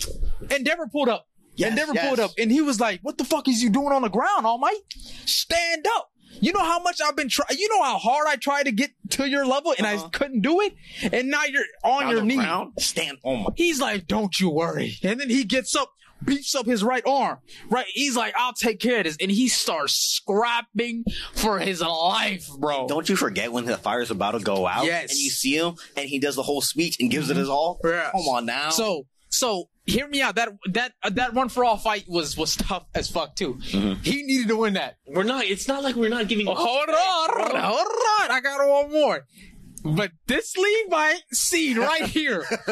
Endeavor pulled up. Yes, Endeavor yes. pulled up and he was like, What the fuck is you doing on the ground, All Might? Stand up. You know how much I've been trying you know how hard I tried to get to your level and Uh-huh. I couldn't do it? And now you're on On your knee. ground, Stand. Oh my. He's like, Don't you worry. And then he gets up, beats up his right arm. Right? He's like, I'll take care of this. And he starts scrapping for his life, bro. Don't you forget when the fire's about to go out? Yes. And you see him, and he does the whole speech and gives it his all. Yes. Come on now. So so hear me out. That that uh, that run for all fight was was tough as fuck too. Mm-hmm. He needed to win that. We're not. It's not like we're not giving. Oh, hold on, hold on. I got one more. But this Levi scene right here,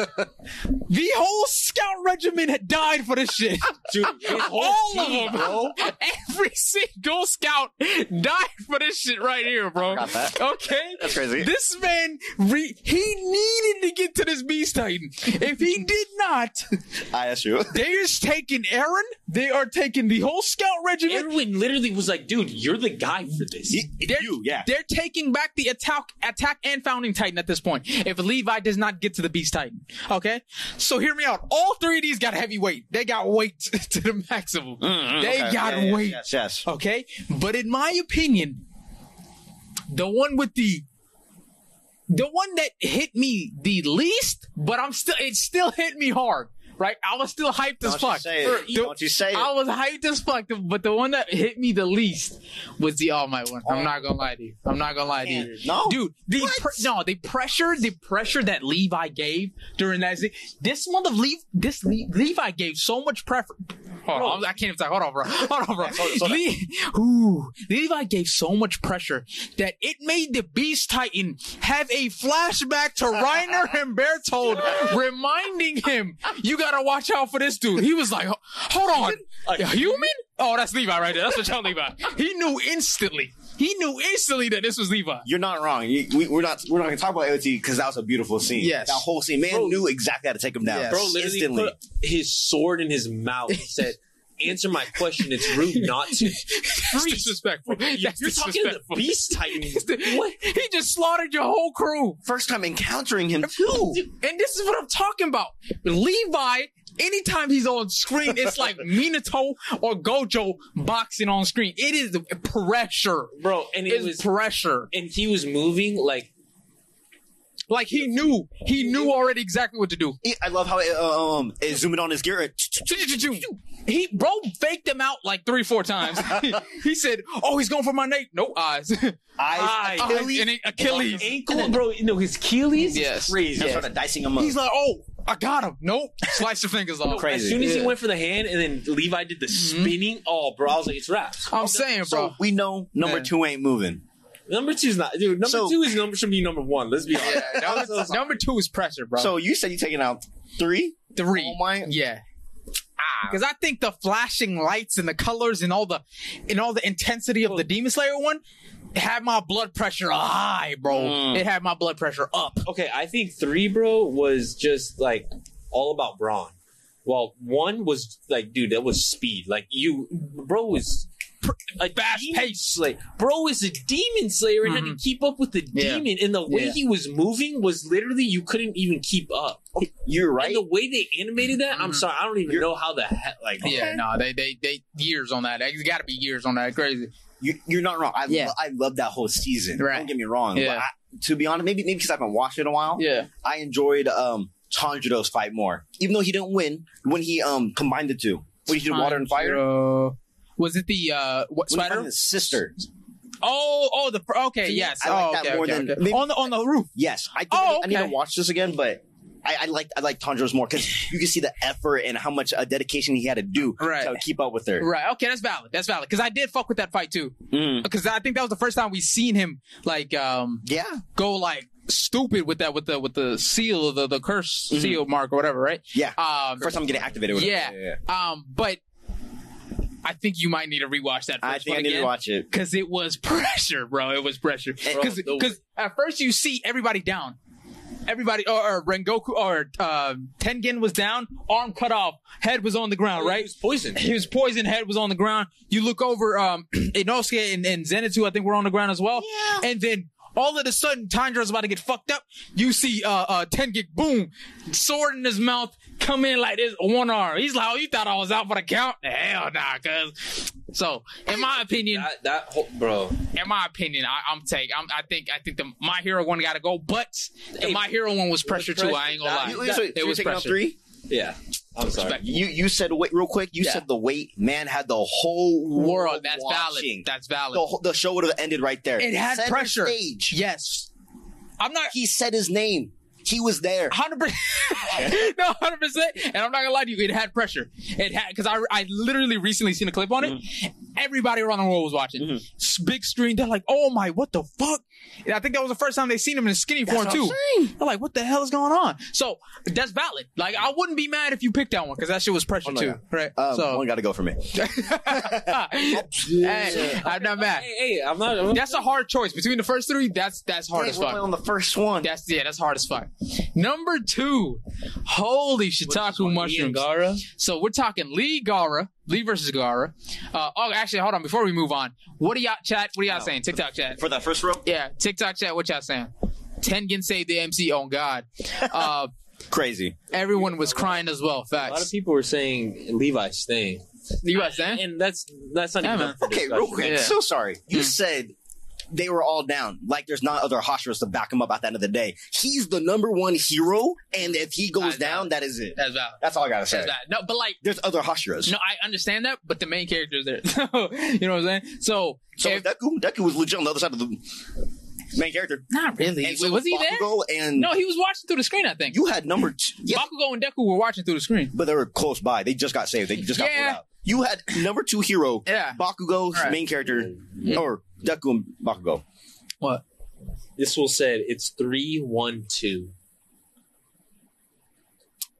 the whole scout regiment had died for this shit. dude. His whole All of them, bro. Every single scout died for this shit right here, bro. forgot that. Okay, That's crazy. This man, re- he needed to get to this beast titan. If he did not, I that's true. they're just taking Eren. They are taking the whole scout regiment. Erwin literally was like, "Dude, you're the guy for this." He- They're, you, yeah. they're taking back the attack, attack and titan at this point. If Levi does not get to the beast titan, okay. So hear me out. All three of these got heavy weight. They got weight to the maximum. they Mm, Okay. got Yeah, yeah, weight. Yes, yes. Okay, but in my opinion, the one with the the one that hit me the least, but I'm still it still hit me hard. Right, I was still hyped as Don't fuck. say it. The- Don't you say it. I was hyped as fuck, but the one that hit me the least was the All Might one. I'm not gonna lie to you. I'm not gonna lie to you. No? dude. The pre- no, the pressure, the pressure that Levi gave during that. This month of Levi, this Le- Levi gave so much prefer. Hold on, I can't even talk. Hold on, bro. Hold on, bro. slow down. Le- Ooh, Levi gave so much pressure that it made the Beast Titan have a flashback to Reiner and Bertholdt, reminding him, "You gotta watch out for this dude." He was like, "Hold on, a human? Oh, that's Levi right there. That's what y'all Levi." He knew instantly. He knew instantly that this was Levi. You're not wrong. You, we, we're not. We're not going to talk about AOT because that was a beautiful scene. Yes. that whole scene. Man Bro. knew exactly how to take him down. Yes. Bro literally instantly. put his sword in his mouth. He said, answer my question. It's rude not to. That's disrespectful. That's You're talking to disrespectful. the Beast Titan. What? He just slaughtered your whole crew. First time encountering him too. And this is what I'm talking about. Levi, anytime he's on screen, it's like Minato or Gojo boxing on screen. It is pressure. Bro, and it It's was pressure. and he was moving like Like he knew, he knew already exactly what to do. I love how it, uh, um it zoomed on his gear. He bro faked him out like three, four times. he said, "Oh, he's going for my nape. No eyes, Eyes, Eyes. Achilles. and it- Achilles." ankle, bro. You know his Achilles. Yes. is crazy. Just started dicing him up. He's like, "Oh, I got him. Nope, slice your fingers off." Crazy. As soon as Yeah. he went for the hand, and then Levi did the mm-hmm. spinning. Oh, bro, I was like, it's wraps. I'm saying, bro. so we know number Yeah. two ain't moving. Number two's not, dude. Number So- two is number should be number one. Let's be honest. Yeah, number, number two is pressure, bro. So you said you're taking out three? three, Oh my- yeah. Ah. Because I think the flashing lights and the colors and all the and all the intensity of the Demon Slayer one had my blood pressure high, bro. Mm. It had my blood pressure up. Okay, I think three, bro, was just like all about brawn. Well, one was like, dude, that was speed. Like you, bro, was a Fast demon pace. slayer. Bro is a demon slayer and had to keep up with the Yeah. demon. And the way Yeah. he was moving was literally you couldn't even keep up. You're right. And the way they animated that, I'm Mhm. sorry, I don't even You're- know how the heck. Like, Yeah, no, they they they years on that. It's got to be years on that. Crazy. You, you're not wrong. I, Yeah. lo- I love that whole season. Right. Don't get me wrong. Yeah. But I, to be honest, maybe maybe because I haven't watched it in a while. Yeah, I enjoyed um Tanjiro's fight more, even though he didn't win when he um combined the two. When he did water and fire. Was it the uh what When spider? his sister. Oh, oh, the okay, yes. I like oh, that okay, more okay, than- okay. maybe- on the on the roof. Yes, I think Oh, I, need to watch this again, but. I, I like I like Tanjiro's more because you can see the effort and how much uh, dedication he had to do Right. to keep up with her. Right. Okay, that's valid. That's valid. Because I did fuck with that fight too. Mm. Because I think that was the first time we seen him like um Yeah, go like stupid with that with the with the seal the the curse Mhm. seal mark or whatever, right? yeah. Um. First time getting activated with Yeah. it. Um. But I think you might need to rewatch that. First I think I need again. to watch it. Because it was pressure, bro. It was pressure. Because the- at first you see everybody down. Everybody, or, or Rengoku, or uh, Tengen was down, arm cut off, head was on the ground, right? He right? was poisoned. He was poison head was on the ground. You look over, um, Inosuke and, and Zenitsu, I think were on the ground as well. Yeah. And then all of a sudden, Tanjiro's about to get fucked up. You see, uh, uh, Tengen, boom, sword in his mouth, come in like this, one arm. He's like, oh, you thought I was out for the count? Hell nah, cuz. So, in my opinion, That, that whole, bro. in my opinion, I, I'm taking. I'm, I think. I think the My Hero one got to go, but the Hey, My Hero one was pressure too. I ain't gonna that- lie. You, so, it you're was pressure. three. Yeah. I'm sorry. You you said wait real quick. You Yeah. said the weight man had the whole world. World. That's valid. That's valid. The, whole- the show would have ended right there. It had Center pressure. Stage. Yes. I'm not. He said his name. He was there. Hundred percent, no, hundred percent, and I'm not gonna lie to you. It had pressure. It had because I I literally recently seen a clip on it. Everybody around the world was watching. Mhm. Big screen. They're like, "Oh my, what the fuck?" And I think that was the first time they seen him in a skinny That's form what too. I'm saying. They're like, "What the hell is going on?" So that's valid. Like, I wouldn't be mad if you picked that one because that shit was pressure Oh, no, too, yeah. right? Um, so one got to go for me. hey, I'm not mad. Hey, hey, I'm not. I'm That's a hard choice between the first three. That's that's hard Dang, as fuck. on the first one. That's yeah, that's hard as fuck. Number two, holy shiitake mushrooms. Gaara. So we're talking Lee Gaara, Lee versus Gaara. Uh, oh, actually, hold on. Before we move on, what are y'all chat? What are y'all Oh. saying? TikTok chat. For that first row, Yeah, TikTok chat. What y'all saying? Tengen saved the MC. On God, uh, crazy. everyone was crying as well. Facts. A lot of people were saying Levi's staying, You guys saying? and that's that's not Yeah, even man. up Okay, real quick. Yeah. So sorry. You Hmm. said they were all down. Like there's not other Hashiras to back him up at the end of the day. He's the number one hero, and if he goes I know. down, that is it. That's valid. That's all I gotta say. That's. No, but like. There's other Hashiras. No, I understand that, but the main character is there. you know what I'm saying? So, So if, Deku, Deku was legit on the other side of the main character. not really. And so was he there? And No, he was watching through the screen. I think. you had number two. Yeah, Bakugo and Deku were watching through the screen. but they were close by. They just got saved. They just got Yeah. pulled out. You had number two hero, Yeah. Bakugo's Right. main character, or Deku and Bakugo. What? This will said it's three one two.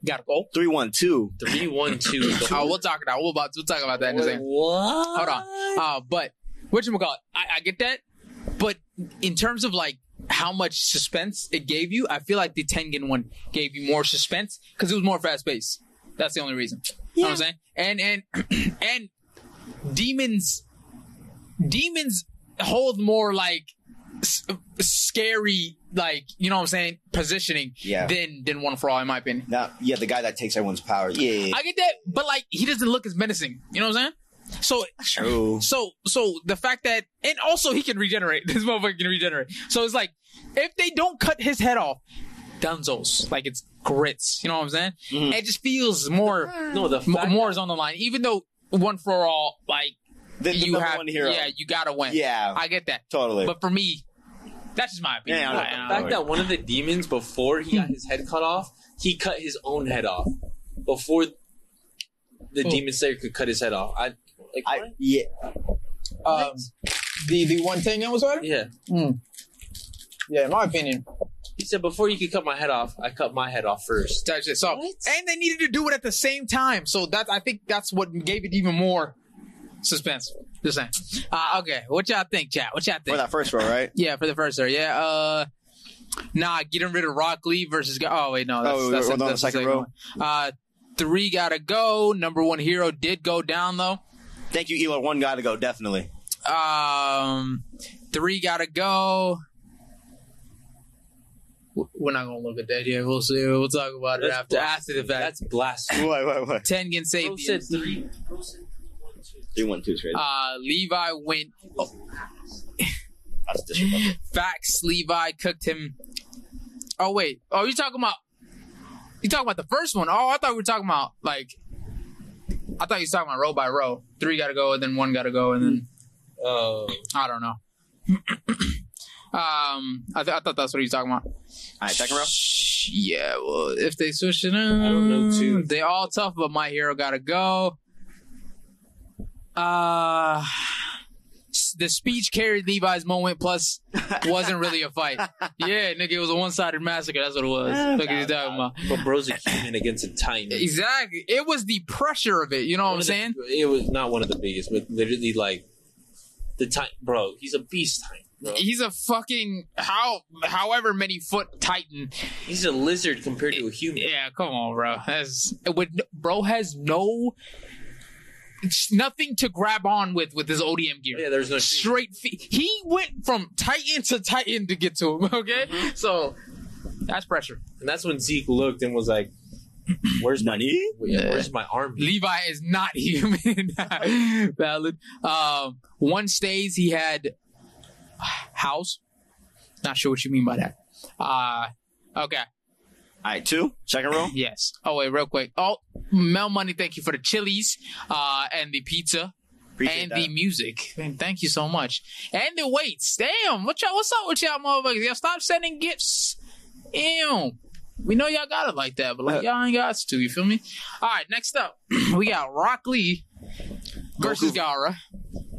Got to go. Three one two. Three one two. Oh, we'll talk about we'll about we'll talk about that in a second. What? Hold on. Uh, but what you call it? I, I get that, but in terms of like how much suspense it gave you, I feel like the Tengen one gave you more suspense because it was more fast paced. That's the only reason. You know what I'm saying? And and and demons demons hold more like s- scary like you know what I'm saying positioning Yeah. than than one for all in my opinion. Now, yeah, the guy that takes everyone's power. Yeah, I get that, but like he doesn't look as menacing. You know what I'm saying? So true. so so the fact that and also he can regenerate. This motherfucker can regenerate. So it's like if they don't cut his head off, Dunzos like it's grits. You know what I'm saying? Mhm. It just feels more No, the m- more is on the line. Even though one for all, like The, the you have, one hero. yeah, you gotta win. Yeah, I get that. totally. But for me, that's just my opinion. Yeah, I. I- the fact that one of the demons before he got his head cut off, he cut his own head off before the Who? demon slayer could cut his head off. I like I, what? yeah, um, the the one thing I was what? yeah. Yeah, in my opinion. He said before you could cut my head off, I cut my head off first. That's it. So, What? and they needed to do it at the same time. So that I think that's what gave it even more suspense. Just saying. Uh, okay, what y'all think, chat? What y'all think? for that first row, right? Yeah, for the first there. Yeah. Uh, nah, getting rid of Rock Lee versus. Oh wait, no. That's, Oh, that's, we're on the that's second row? one. Uh, three gotta go. Number one hero did go down though. Thank you, Elo. One got to go, definitely. Um, three gotta go. We're not gonna look at that yet. We'll see. We'll talk about it That's after blas- after the fact. That's blasphemy. What, what, what? Tengen saved Bro the said three. Bro said one, two. Three, one, two, straight. Uh, Levi went. That's disrespectful. Facts. Levi cooked him. Oh wait. Oh, you talking about? You talking about the first one? Oh, I thought we were talking about like. I thought you were talking about row by row. Three got to go, and then one got to go, and then Oh, I don't know. um, I, th- I thought that's what he was talking about. All right, second row. Yeah, well, if they switch it up, I don't know, too. They all tough, but my hero gotta go. Uh, s- the speech carried Levi's moment. Plus, wasn't really a fight. Yeah, nigga, it was a one-sided massacre. That's what it was. Look at you talking about. but bro's a human against a titan. Exactly. It was the pressure of it. You know what I'm of the- saying? it was not one of the biggest, but literally like the titan. Bro, he's a beast titan. Bro. He's a fucking how however many foot titan. He's a lizard compared to a human. Yeah, come on, bro. That's with bro has no it's nothing to grab on with with his ODM gear. Yeah, there's no Straight feet. He went from Titan to Titan to get to him. Okay, so that's pressure. And that's when Zeke looked and was like, "Where's my Nani? yeah, where's my army?" Levi is not human. Valid. Um, one stays. He had house. Not sure what you mean by that. Uh, okay. All right, two. Second row. Yes. Oh wait, real quick. Oh, Mel Money, thank you for the chilies, uh, and the pizza, Appreciate and that. the music. Thank you so much. And the weights. Damn, what y'all? What's up with y'all, motherfuckers? Y'all stop sending gifts. Ew. We know y'all got it like that, but like y'all ain't got to. You feel me? All right. Next up, we got Rock Lee versus Gaara,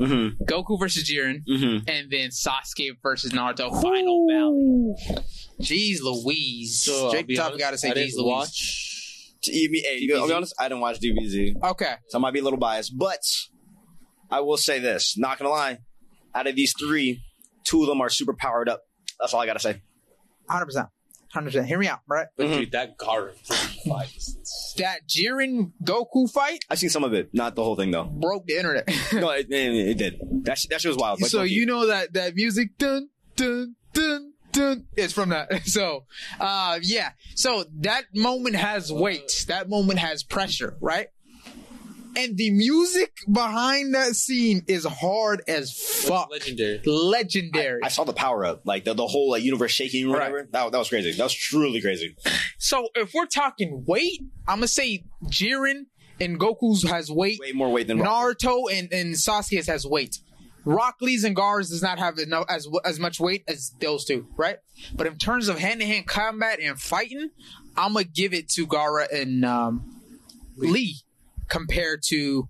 Mm-hmm. Goku versus Jiren, Mm-hmm. and then Sasuke versus Naruto. Final Valley. Jeez Louise. So, I'll Jake be Top honest, gotta say I Jeez Louise. watch. You mean, hey, I'll be honest, I didn't watch DBZ, Okay. so I might be a little biased, but I will say this: not gonna lie, out of these three, two of them are super powered up. That's all I gotta say. Hundred percent, hundred percent. Hear me out, right? But Mhm. dude, that Gaara fight. That Jiren Goku fight I've seen some of it, not the whole thing though. broke the internet. No, it, it, it did. That shit, that shit was wild. Like, so low-key. you know that that music dun dun dun dun is from that. So uh yeah. So that moment has weight. That moment has pressure, right? And the music behind that scene is hard as fuck. Legendary. Legendary. I saw the power up, like the, the whole like universe shaking or whatever. That, that was crazy. That was truly crazy. so if we're talking weight, I'm gonna say Jiren and Goku's has weight. Way more weight than Rock. Naruto and, and Sasuke's has weight. Rock Lee's and Gars does not have enough as as much weight as those two, right? But in terms of hand to hand combat and fighting, I'm gonna give it to Gaara and um, Lee compared to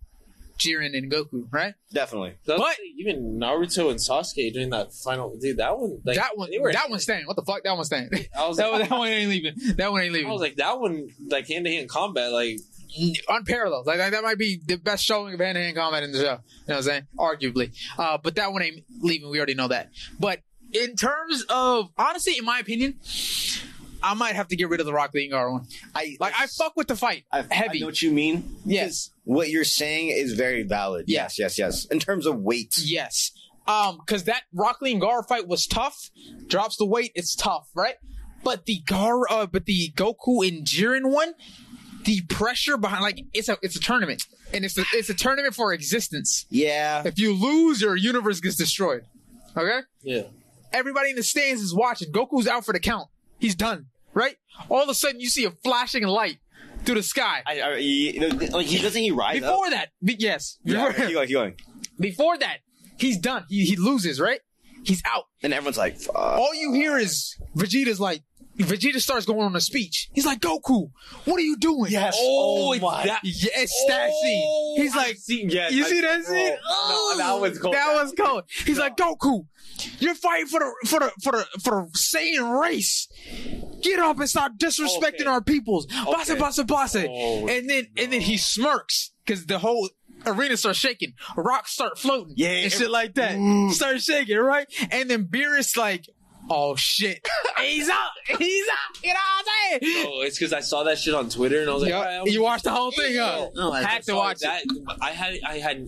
Jiren and Goku, right? Definitely. That's But- even Naruto and Sasuke during that final, dude, that one, like, that one, they were- that one's staying. What the fuck? That one's staying. I was that, like, one, that one ain't leaving. That one ain't leaving. I was like, that one, like hand to hand combat, like, unparalleled. Like, like, that might be the best showing of hand to hand combat in the show. You know what I'm saying? Arguably. Uh, but that one ain't leaving. We already know that. But in terms of honestly, in my opinion, I might have to get rid of the Rock Lee and Gaara one. I Like I fuck with the fight. I, heavy. I know what you mean. Yes. What you're saying is very valid. Yeah. Yes, yes, yes. In terms of weight, Yes. Um, because that Rock Lee and Gaara fight was tough. Drops the weight, it's tough, right? But the Gaara, uh, but the Goku and Jiren one, the pressure behind, like it's a it's a tournament, and it's a it's a tournament for existence. yeah. If you lose, your universe gets destroyed. Okay. Yeah. Everybody in the stands is watching. Goku's out for the count. He's done. Right. All of a sudden, you see a flashing light through the sky. I, I, he, like he doesn't he rise up? Before that, be- yes. Yeah, Before, keep going, keep going. before that, he's done. He he loses. Right. He's out. And everyone's like, fuck. all you hear is Vegeta's like, Vegeta starts going on a speech. He's like, Goku, what are you doing? Yes. Oh, Oh it's my- that. It's that oh, scene. He's like, seen, yes, you I- see that scene? Oh, no, that oh, was cold. That was cold. He's like, Goku, you're fighting for the for the for the for the Saiyan race. Get up and stop disrespecting Okay. our peoples. Base, Okay. base, base. Oh, and then and then he smirks because the whole arena starts shaking. Rocks start floating. Yeah, and shit like that. Start shaking, right? And then Beerus like, oh shit, he's up, he's up. You know what I'm saying? Oh, it's because I saw that shit on Twitter and I was like, Yup. all right, I'm- you watched the whole thing, huh? No, I- Had to saw watch it. that. I had I had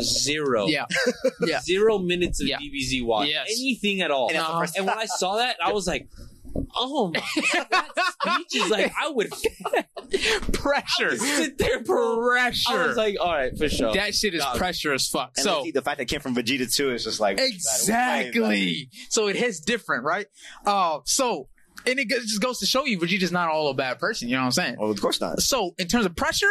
zero. Yeah, yeah. Zero minutes of Yeah. DBZ watch. Yes. Anything at all. And that's the And, when I saw that, I was like, oh my God, that speech is like, I would, pressure, sit there, bro. pressure. I was like, all right, for sure. that shit is Dog. pressure as fuck. And so so, the fact that it came from Vegeta too is just like Exactly. So it hits different, right? Uh, so, and it just goes to show you Vegeta's not all a bad person. You know what I'm saying? Well, of course not. So, in terms of pressure,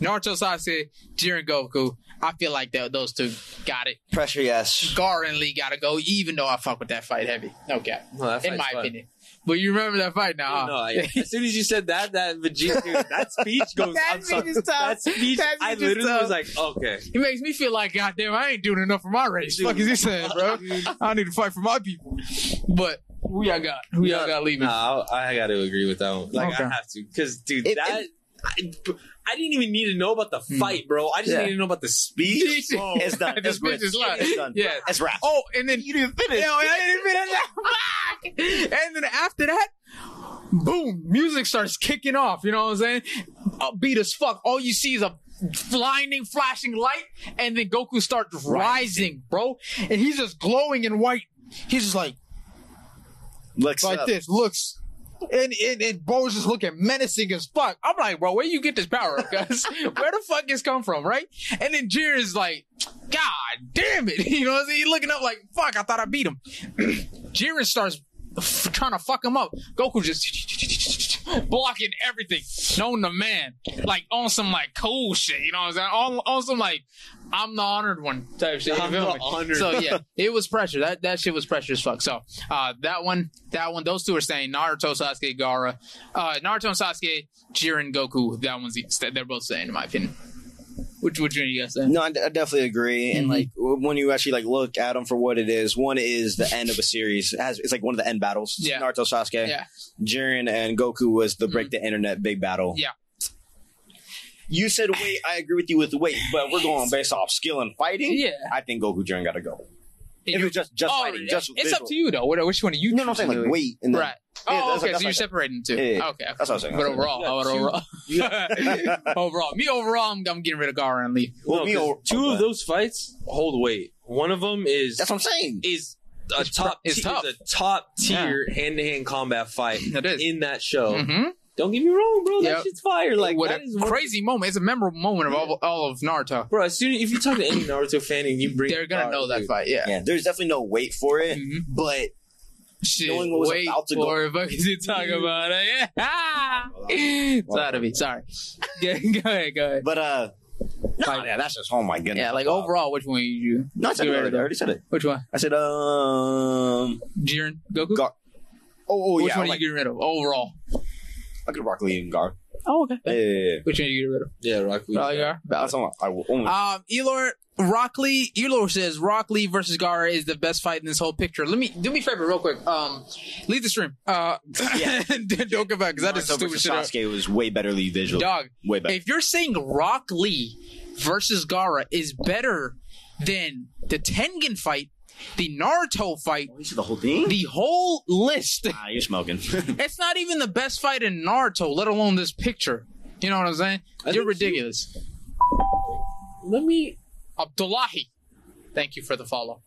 Naruto Sasuke, Jiren Goku, I feel like that those two got it. Pressure, yes. Gar and Lee gotta go, even though I fuck with that fight heavy. Okay. No, that In my fun. opinion. But you remember that fight now, huh? No, I, as soon as you said that, that Vegeta, dude, that speech goes. That I'm sorry, speech is tough. That speech, That I speech is literally tough. was like, okay. He makes me feel like, goddamn, I ain't doing enough for my race. Dude. Fuck is he saying, bro? I need to fight for my people. But who y'all got? Who y'all got leaving? Nah, I, I got to agree with that one. Like Okay. I have to, because dude, It- that I, I didn't even need to know about the fight, bro. I just Hmm. Yeah. needed to know about the speech. Speech. Oh, It's done. The It's speech good. is fine. It's done. Yeah. It's wrapped. Oh, and then You didn't finish. Yo, I didn't finish that. Fuck. And then after that, boom, music starts kicking off. You know what I'm saying? Upbeat as fuck. All you see is a blinding, flashing light, and then Goku starts rising, bro. And he's just glowing in white. He's just like Looks like up. this, looks. And, and, and Bo's just looking menacing as fuck. I'm like, bro, where you get this power? Because where the fuck this come from, right? And then Jiren's like, God damn it. You know what I'm saying? He's looking up like, fuck, I thought I beat him. Jiren starts f- trying to fuck him up. Goku just blocking everything. Known the man. Like on some like cool shit. You know what I'm saying? On, on some like, I'm the honored one type shit. I'm the honored So yeah, it was pressure. That that shit was pressure as fuck. So uh, that one, that one, those two are saying Naruto, Sasuke, Gaara, uh, Naruto and Sasuke, Jiren, Goku. That one's they're both saying in my opinion. Which which one you guys saying? No, I, I definitely agree. And Mhm. like when you actually like look at them for what it is, one is the end of a series. It has it's like one of the end battles. Yeah. Naruto, Sasuke, Yeah. Jiren, and Goku was the break the internet big battle. Yeah. You said weight. I agree with you with the weight, but we're going based off skill and fighting. Yeah. I think Goku Jiren got to go. If it's just just Oh, fighting, just it's visual. up to you though. What, which one are you? No, no, I'm saying choosing like weight and then, Right. Yeah, Oh, that's- okay. that's so you're like- separating two. Yeah, yeah. Okay. okay. That's what I'm saying. But That's what overall, Yeah, but overall, overall, me overall, I'm, I'm getting rid of Gaara and Lee. Well, No, me 'cause or- two okay. of those fights hold weight. One of them is That's what I'm saying. is a It's top pr- it's ti- tough. is a top tier hand to hand combat fight It is. in that show. Mm-hmm. Don't get me wrong, bro. Yep. That shit's fire. Like what that a is one- crazy moment. It's a memorable moment of all, all of Naruto. bro. As soon if you talk to any Naruto fan and you bring, They're gonna Naruto, know that dude, fight. Yeah. Yeah, there's definitely no wait for it, Mhm. but Shit, Knowing what was wait about to go- for it. Fuck is you talking about it? Yeah. it's out of me. Sorry. go ahead. Go ahead. but uh, no, Like- yeah, that's just oh my goodness. Yeah, like overall, which one you? No, I said you it ready already. to- I already said it. Which one? I said um. Jiren, Goku. Gar- Oh, oh which yeah, one are you getting rid of overall? I could Rock Lee and Gar. Oh, okay. Yeah, yeah, yeah. Which one are you getting rid of? Yeah, Rock Lee. Oh, you are. That's all I will only. Um, Elor Rock Lee. Elor says Rock Lee versus Gar is the best fight in this whole picture. Let me do me a favor, real quick. Um, leave the stream. Uh, Yeah. don't come back because that is Naruto stupid versus shit. out. Sasuke was way betterly visual. Dog, Way better. if you're saying Rock Lee versus Gaara is better than the Tengen fight, The Naruto fight, You said the whole thing? the whole list. ah, you're smoking. It's not even the best fight in Naruto, let alone this picture. You know what I'm saying? I You're think you- ridiculous. Let me. Abdullahi. Thank you for the follow.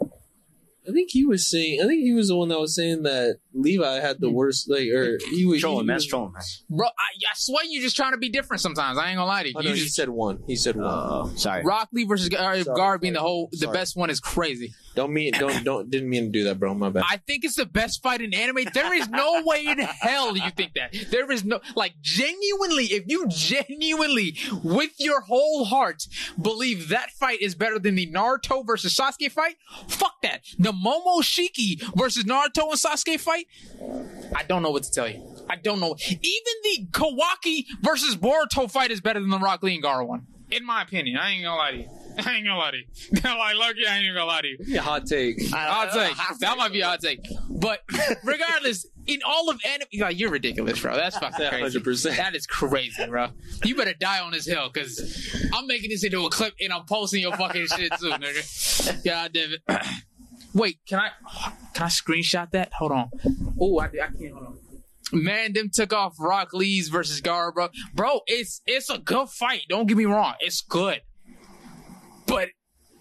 I think he was saying. I think he was the one that was saying that Levi had the mm. worst. Like, or he was trolling, he man. trolling, man. Bro, I, I swear you're just trying to be different sometimes. I ain't gonna lie to you. Oh, no, you he just, said one. He said one. Oh, sorry. Rock Lee versus Gar, Sorry, Gar being the whole the Sorry. best one is crazy. don't mean. Don't don't. Didn't mean to do that, bro. My bad. I think it's the best fight in anime. There is no way in hell you think that. There is no like genuinely, if you genuinely with your whole heart believe that fight is better than the Naruto versus Sasuke fight, fuck that. The Momoshiki versus Naruto and Sasuke fight, I don't know what to tell you. I don't know. Even the Kawaki versus Boruto fight is better than the Rock Lee and Gaara one. In my opinion. I ain't gonna lie to you. I ain't gonna lie to you. like, look, I ain't gonna lie to you. Yeah, hot take. Uh, hot uh, take. That might be a hot take. But regardless, in all of anime, like, you're ridiculous, bro. That's fucking crazy. 100%. That is crazy, bro. You better die on this hill, because I'm making this into a clip and I'm posting your fucking shit too, nigga. God damn it. Wait, can I can I screenshot that? Hold on. Oh, I, I can't. Hold on. Man, them took off Rock Lee's versus Gaara, bro. Bro, it's it's a good fight. Don't get me wrong. It's good. But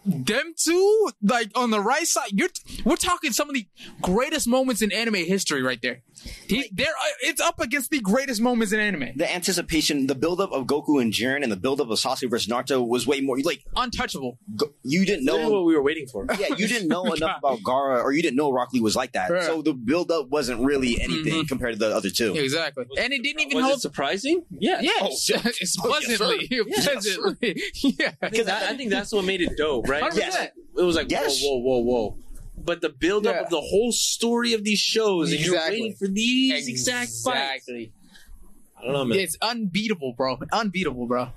them two, like on the right side, you're we're talking some of the greatest moments in anime history right there. He, they're uh, it's up against the greatest moments in anime. The anticipation, the buildup of Goku and Jiren, and the buildup of Sasuke versus Naruto was way more. Like Untouchable. go, you didn't know. what we were waiting for. Yeah, you didn't know enough about Gaara, or you didn't know Rock Lee was like that. Right. So the buildup wasn't really anything compared to the other two. Exactly. And it didn't even Was hold. it surprising? Yeah. yeah, Oh, it's, yeah. it's Oh, yes, pleasantly, Yes, pleasantly, yeah. I I think that's what made it dope, right? 100%. Yes. It was like Yes. whoa, whoa, whoa, whoa. But the buildup Yeah. of the whole story of these shows, and you're waiting for these exact fights. Exactly. I don't know, man. It's unbeatable, bro. Unbeatable, bro.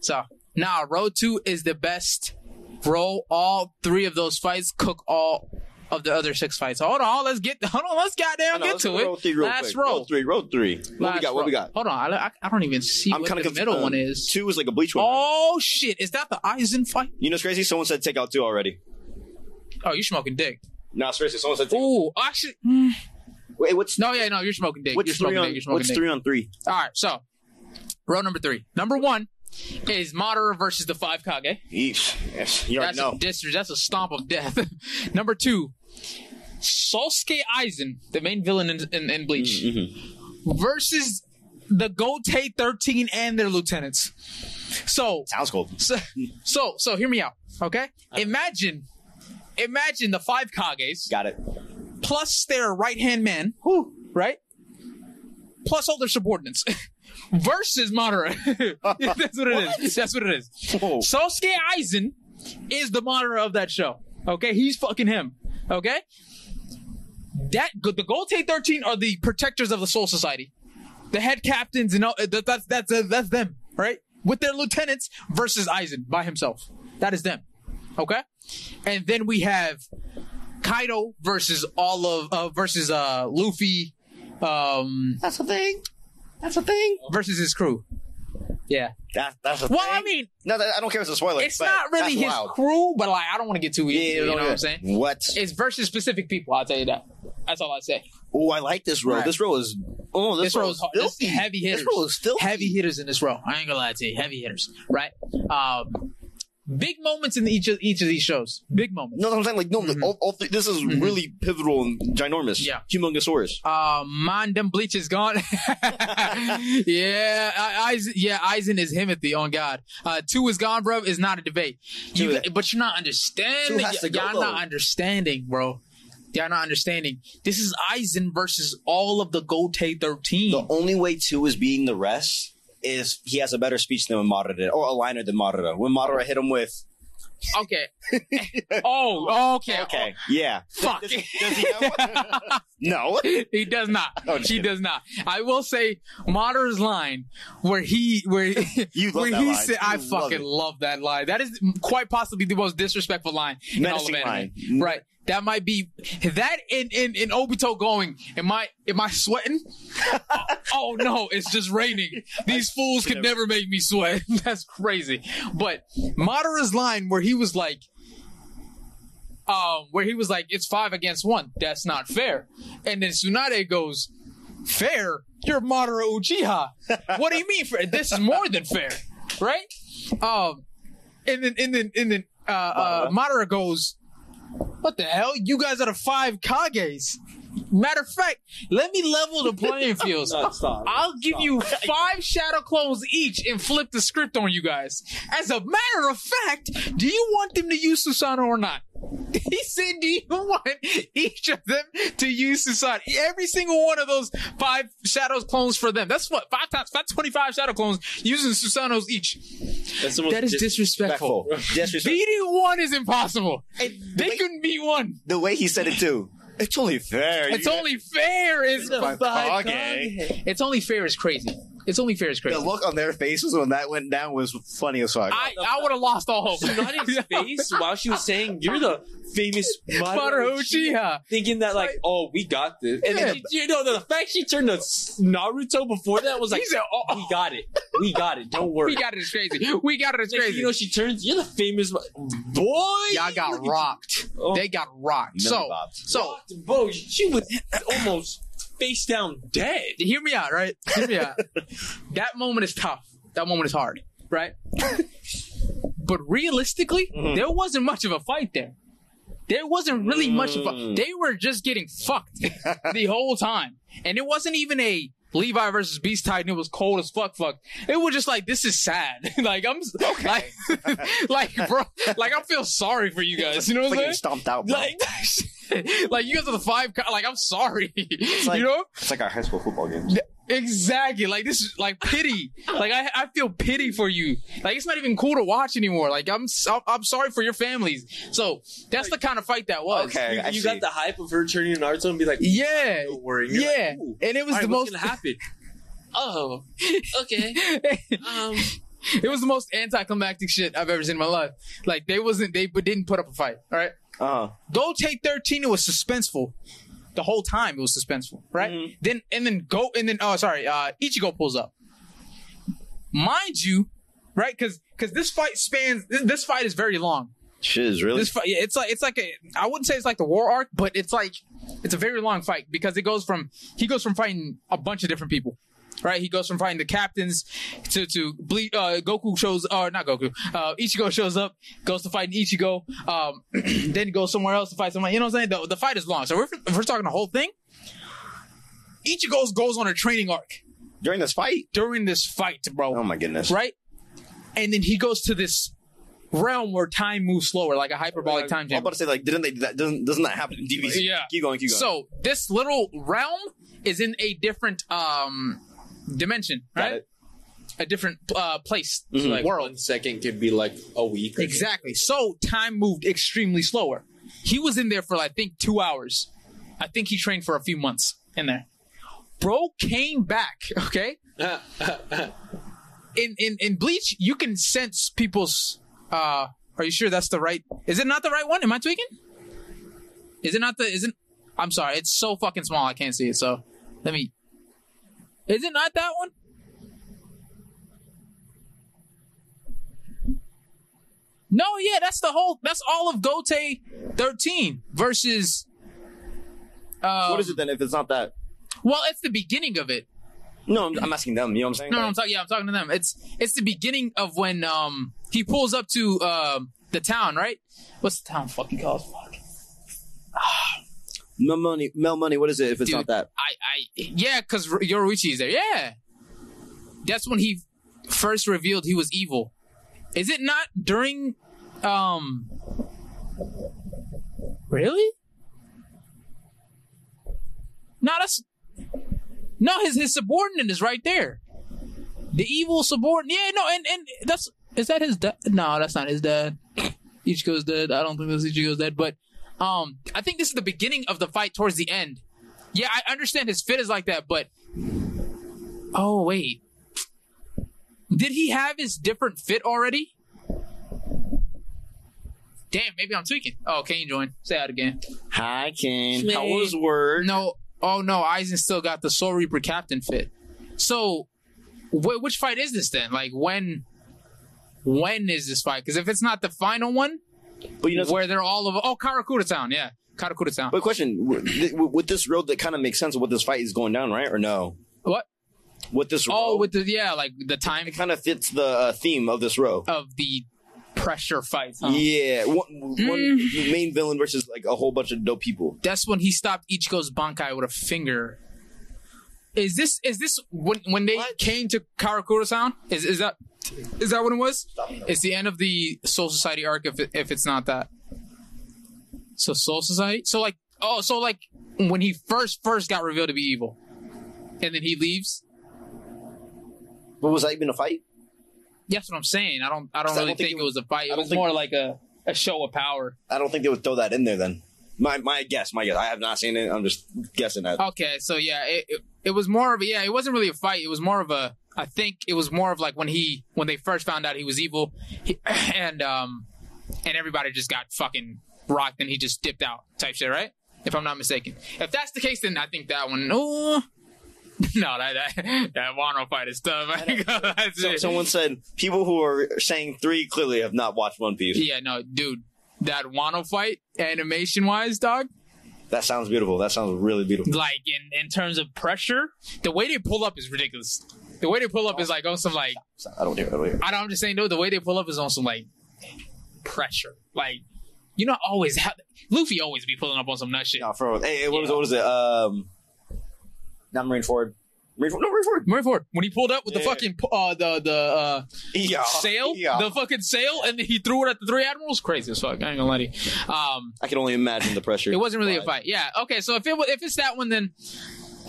So now Road Two is the best. Bro, all three of those fights cook all of the other six fights. Hold on, let's get. Hold on, let's goddamn No, get let's to go it. roll three real Last quick. row. Roll three, roll three. What we got? What we got? Hold on, I, I, I don't even see I'm what kind the of middle one is. Two is like a bleach one. Oh shit! Is that the Aizen fight? You know, what's crazy. Someone said take out two already. Oh, you're smoking dick. No, seriously. Someone said. Take Oh, actually, mm, Wait, what's no, yeah, no, you're smoking dick. what's you're three smoking on? dick. You're smoking What's dick. three on three? All right, so row number three. Number one is Madara versus the Five Kage. Eesh. Yes, you already That's know. a dis- That's a stomp of death. Number two, Sosuke Aizen, the main villain in, in, in Bleach, Mm-hmm. versus the Gotei 13 and their lieutenants. So, Sounds cool. so, so, so, hear me out, okay? Imagine, imagine the five Kages Got it. plus their right hand man, who right? Plus all their subordinates. Versus Madara. That's what it is. That's what it is. Whoa. Sosuke Aizen is the Madara of that show. Okay? He's fucking him. Okay? That the Gotei 13 are the protectors of the Soul Society. The head captains and all, that, that's that's uh, that's them, right? With their lieutenants versus Aizen by himself. That is them. Okay? And then we have Kaido versus all of uh, versus uh Luffy um That's a thing. That's a thing. versus his crew. Yeah. That, that's a Well, thing. I mean, no, that, I don't care if it's a spoiler. it's not really his wild. crew, but like I don't want to get too Yeah, you know what I'm saying? What? It's versus specific people. I'll tell you that. That's all I say. Oh, I like this row. Right. This row is. Oh, this, This row is hard. This heavy hitters. This row is filthy. Heavy hitters in this row. I ain't gonna lie to you. Heavy hitters, right? Um, big moments in each of each of these shows. Big moments. No, I'm saying like no. like, all, all th- this is really pivotal and ginormous. Mm-hmm. Yeah. Humongousaurus. Uh, man, them bleach is gone. yeah, I, Aizen, yeah, Aizen is Himothy on God. Uh, two is gone, bro. Is not a debate. You, but you're not understanding. To go, Y'all though. not understanding, bro. Y'all not understanding. This is Aizen versus all of the Gotei 13. The only way two is beating the rest is he has a better speech than when Madara or a liner than Madara. When Madara hit him with, okay. oh, okay. okay, yeah, Fuck. Does, does he no. he does not. Oh, just he does not. I will say Madara's line where he where You where he line. said I love fucking it. love that line. That is quite possibly the most disrespectful line in all of anime. line. Right. That might be that in in in Obito going. Am I am I sweating? oh no, it's just raining. These fools could never make me sweat. That's crazy. But Madara's line where he was like, um, where he was like, "It's five against one. That's not fair." And then Tsunade goes, "Fair? You're Madara Uchiha. what do you mean fair? This is more than fair, right?" Um, and then and then and then uh, uh, Madara goes, "What the hell? You guys are the five Kages." Matter of fact, let me level the playing fields. No, stop. I'll give you five shadow clones each and flip the script on you guys. As a matter of fact, do you want them to use Susanoo or not? He said, do you want each of them to use Susanoo? Every single one of those five shadows clones for them. That's what, five times, that's 25 shadow clones using Susanos each. That's the most That is dis- disrespectful. Disrespectful. Beating one is impossible. And They way, couldn't beat one. the way he said it too. It's only fair. It's You- only fair is Kage. It's only fair is crazy. It's only fair is crazy. The look on their faces when that went down was funny as fuck. I, I would have lost all hope. Tsunade's face while she was saying, "You're the famous Madara Madara Uchiha. thinking that like, "Oh, we got this," and Yeah. then she, you know the fact she turned to Naruto before that was like, said, oh, "We got it, we got it, don't worry." we got it. It's crazy. We got it. It's Next crazy. You know, she turns. You're the famous boy. Y'all got Look at you. rocked. Oh. They got rocked. Millie So, Bobs. so Rocked, bro, she was almost face down dead. hear me out, right? Hear me out. that moment is tough. That moment is hard, right? but realistically, Mhm. there wasn't much of a fight there. There wasn't really much of a. Mm. They were just getting fucked the whole time, and it wasn't even a Levi versus Beast Titan. It was cold as fuck. Fuck. It was just like this is sad. like I'm okay. Like, like bro. Like I feel sorry for you guys. You know what I'm saying? stomped out. Bro. Like, like you guys are the five. co- Like I'm sorry. like- you know it's like our high school football games. exactly. Like this is like pity. like I, I feel pity for you. Like it's not even cool to watch anymore. Like I'm, so- I'm sorry for your families. So that's the kind of fight that was. Okay. You, you got the hype of her turning to Naruto and be like, Yeah. "Don't worry." You're Yeah. like, And it was all right, the what's most. gonna happen? oh, okay. Um, it was the most anticlimactic shit I've ever seen in my life. Like they wasn't they didn't put up a fight. All right. Uh, Gotei 13, it was suspenseful. The whole time it was suspenseful, right? Mhm. Then and then go and then oh sorry, uh Ichigo pulls up. Mind you, right? Because because this fight spans this, this fight is very long. shiz, really? This fight, yeah, it's like it's like a I wouldn't say it's like the war arc, but it's like it's a very long fight because it goes from he goes from fighting a bunch of different people. Right, he goes from fighting the captains to to ble- uh, Goku shows or not Goku, uh, Ichigo shows up, goes to fight Ichigo, um, then he goes somewhere else to fight someone. You know what I'm saying? The, the fight is long, so we're, we're talking the whole thing. Ichigo goes on a training arc During this fight? during this fight, bro Oh my goodness. right? And then he goes to this realm where time moves slower, like a hyperbolic time I'm jam. about to say, like, didn't they? That doesn't doesn't that happen in DBZ? Yeah. Keep going. Keep going. So this little realm is in a different um dimension, Got right? it. A different uh place, Mhm. like world. one second could be like a week. Or Exactly. So time moved extremely slower. He was in there for I think two hours. I think he trained for a few months in there. Bro came back. Okay. in in in Bleach, you can sense people's. uh Are you sure that's the right? Is it not the right one? Am I tweaking? Is it not the? Isn't? I'm sorry. It's so fucking small. I can't see it. So let me. Is it not that one? No, yeah, that's the whole. That's all of Gotei 13 versus. Um, what is it then? If it's not that? Well, it's the beginning of it. No, I'm, I'm asking them. You know what I'm saying? No, I'm talking. Yeah, I'm talking to them. It's it's the beginning of when um he pulls up to um the town, right? What's the town fucking called? Fuck. Mel money. Mel money. What is it? If it's Dude. not that? I I yeah, because Yoruichi is there. Yeah, that's when he first revealed he was evil. Is it not during um? Really? No, that's no. His his subordinate is right there. The evil subordinate. Yeah, no, and and that's is that his dad? No, that's not his dad. Ichigo's dead. I don't think that's Ichigo's dad, but um, I think this is the beginning of the fight towards the end. Yeah, I understand his fit is like that, but oh wait, did he have his different fit already? Damn, maybe I'm tweaking. Oh, can you join? Say that again. Hi, King. How was word? No, oh no, Aizen still got the Soul Reaper captain fit. So, wh- which fight is this then? Like when? When is this fight? Because if it's not the final one, But you know, where they're all over. Oh, Karakura Town. Yeah, Karakura Town. but question with, this road that kind of makes sense of what this fight is going down, right? Or no? What? With this Oh, with the yeah, like the time it kind of fits the uh, theme of this row. of the pressure fights. huh? Yeah, one, one Mm. main villain versus like a whole bunch of dope people. That's when he stopped Ichigo's Bankai with a finger. Is this is this when when they What? came to Karakura Town? Is is that is that what it was? It's the end of the Soul Society arc if it, if it's not that. So Soul Society. So like oh so like when he first first got revealed to be evil, and then he leaves. But was that even a fight? That's what I'm saying. I don't I don't I don't really think think, it it was a fight. It was think- more like a a show of power. I don't think they would throw that in there then. My my guess, my guess. I have not seen it. I'm just guessing that. Okay, so yeah, it, it it was more of a yeah, it wasn't really a fight. It was more of a I think it was more of like when he when they first found out he was evil, he, and um and everybody just got fucking rocked and he just dipped out type shit, right? If I'm not mistaken. If that's the case, then I think that one. Oh, no, that that, that Wano fight is tough. So, someone said people who are saying three clearly have not watched One Piece. yeah, no, dude, that Wano fight animation wise, dog. That sounds beautiful. That sounds really beautiful. like in in terms of pressure, the way they pull up is ridiculous. The way they pull up is like on some like I don't hear. I don't hear. I don't. I'm just saying no. The way they pull up is on some like pressure. Like you not always have Luffy always be pulling up on some nut shit. No, for hey, hey, what was? What was it? Um, not Marineford. Marineford. No, Marine Ford. Marineford when he pulled up with the fucking uh the the uh Yeah. sail, Yeah. the fucking sail, and he threw it at the three admirals. Crazy as fuck. I ain't gonna lie to you. Um, I can only imagine the pressure. it wasn't really a fight. Yeah. Okay. So if it wa- if it's that one, then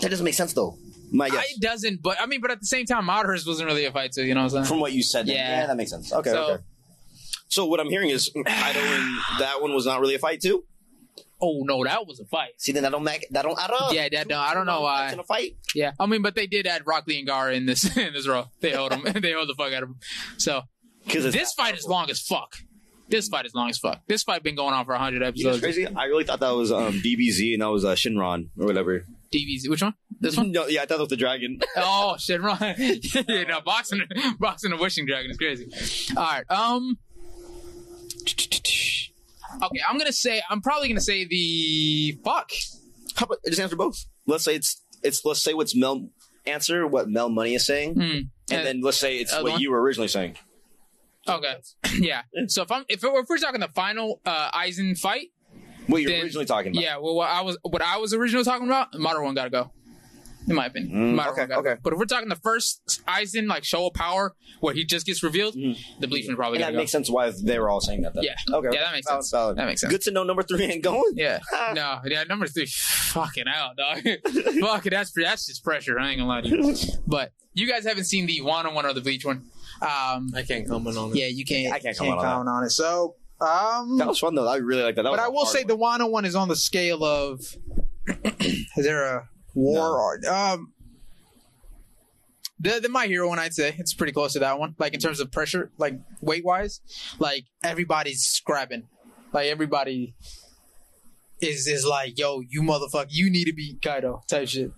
That doesn't make sense though. My guess. it doesn't. But I mean, but at the same time, Madara's wasn't really a fight too. You know what I'm saying? From what you said, then, Yeah. yeah, that makes sense. Okay, So- okay. So what I'm hearing is Kaido and that one was not really a fight too. Oh no, that was a fight. See, then that don't make that don't add up. Yeah, that don't- I don't know why. A fight. Yeah, I mean, but they did add Rock Lee and Gar in this in this row. They held him. they held the fuck out of him. So Because this fight is long as fuck. This fight is long as fuck. This fight been going on for hundred You know episodes. crazy? I really thought that was um, DBZ and that was uh, Shenron or whatever. DBZ. Which one? This one? No, yeah, I thought it was the dragon. oh shit, right. yeah, no, boxing, boxing, the wishing dragon is crazy. All right. Um. Okay, I'm gonna say. I'm probably gonna say the fuck. How about just answer both? Let's say it's it's let's say what's Mel answer what Mel Money is saying, Hmm. and Uh, then let's say it's what one? you were originally saying. Okay. Yeah. So if I'm if, if we're talking the final uh Aizen fight, What you're Then- originally talking about. Yeah, well, what I was what I was originally talking about, modern one gotta go. In my opinion, Mm, modern okay, okay. But if we're talking the first Aizen like show of power where he just gets revealed, the Bleach one's probably. And that go. makes sense why they were all saying that. Then. Yeah. Okay. Yeah, that makes Valid, sense. valid. That makes sense. Good to know. Number three ain't going. Yeah. Ah. no. Yeah. Number three. Fucking out, dog. Fuck it. That's that's just pressure. I ain't gonna lie to you. But you guys haven't seen the one on one or the Bleach one. Um. I can't comment on it. Yeah, you can't. I can't comment on comment on it. So. Um. That was fun though. I really like that. that But I will hard say one. the Wano one is on the scale of. is there a war or um? The the My Hero one, I'd say it's pretty close to that one. Like in terms of pressure, like weight wise, like everybody's scrapping, like everybody is is like, yo, you motherfucker, you need to beat Kaido type shit.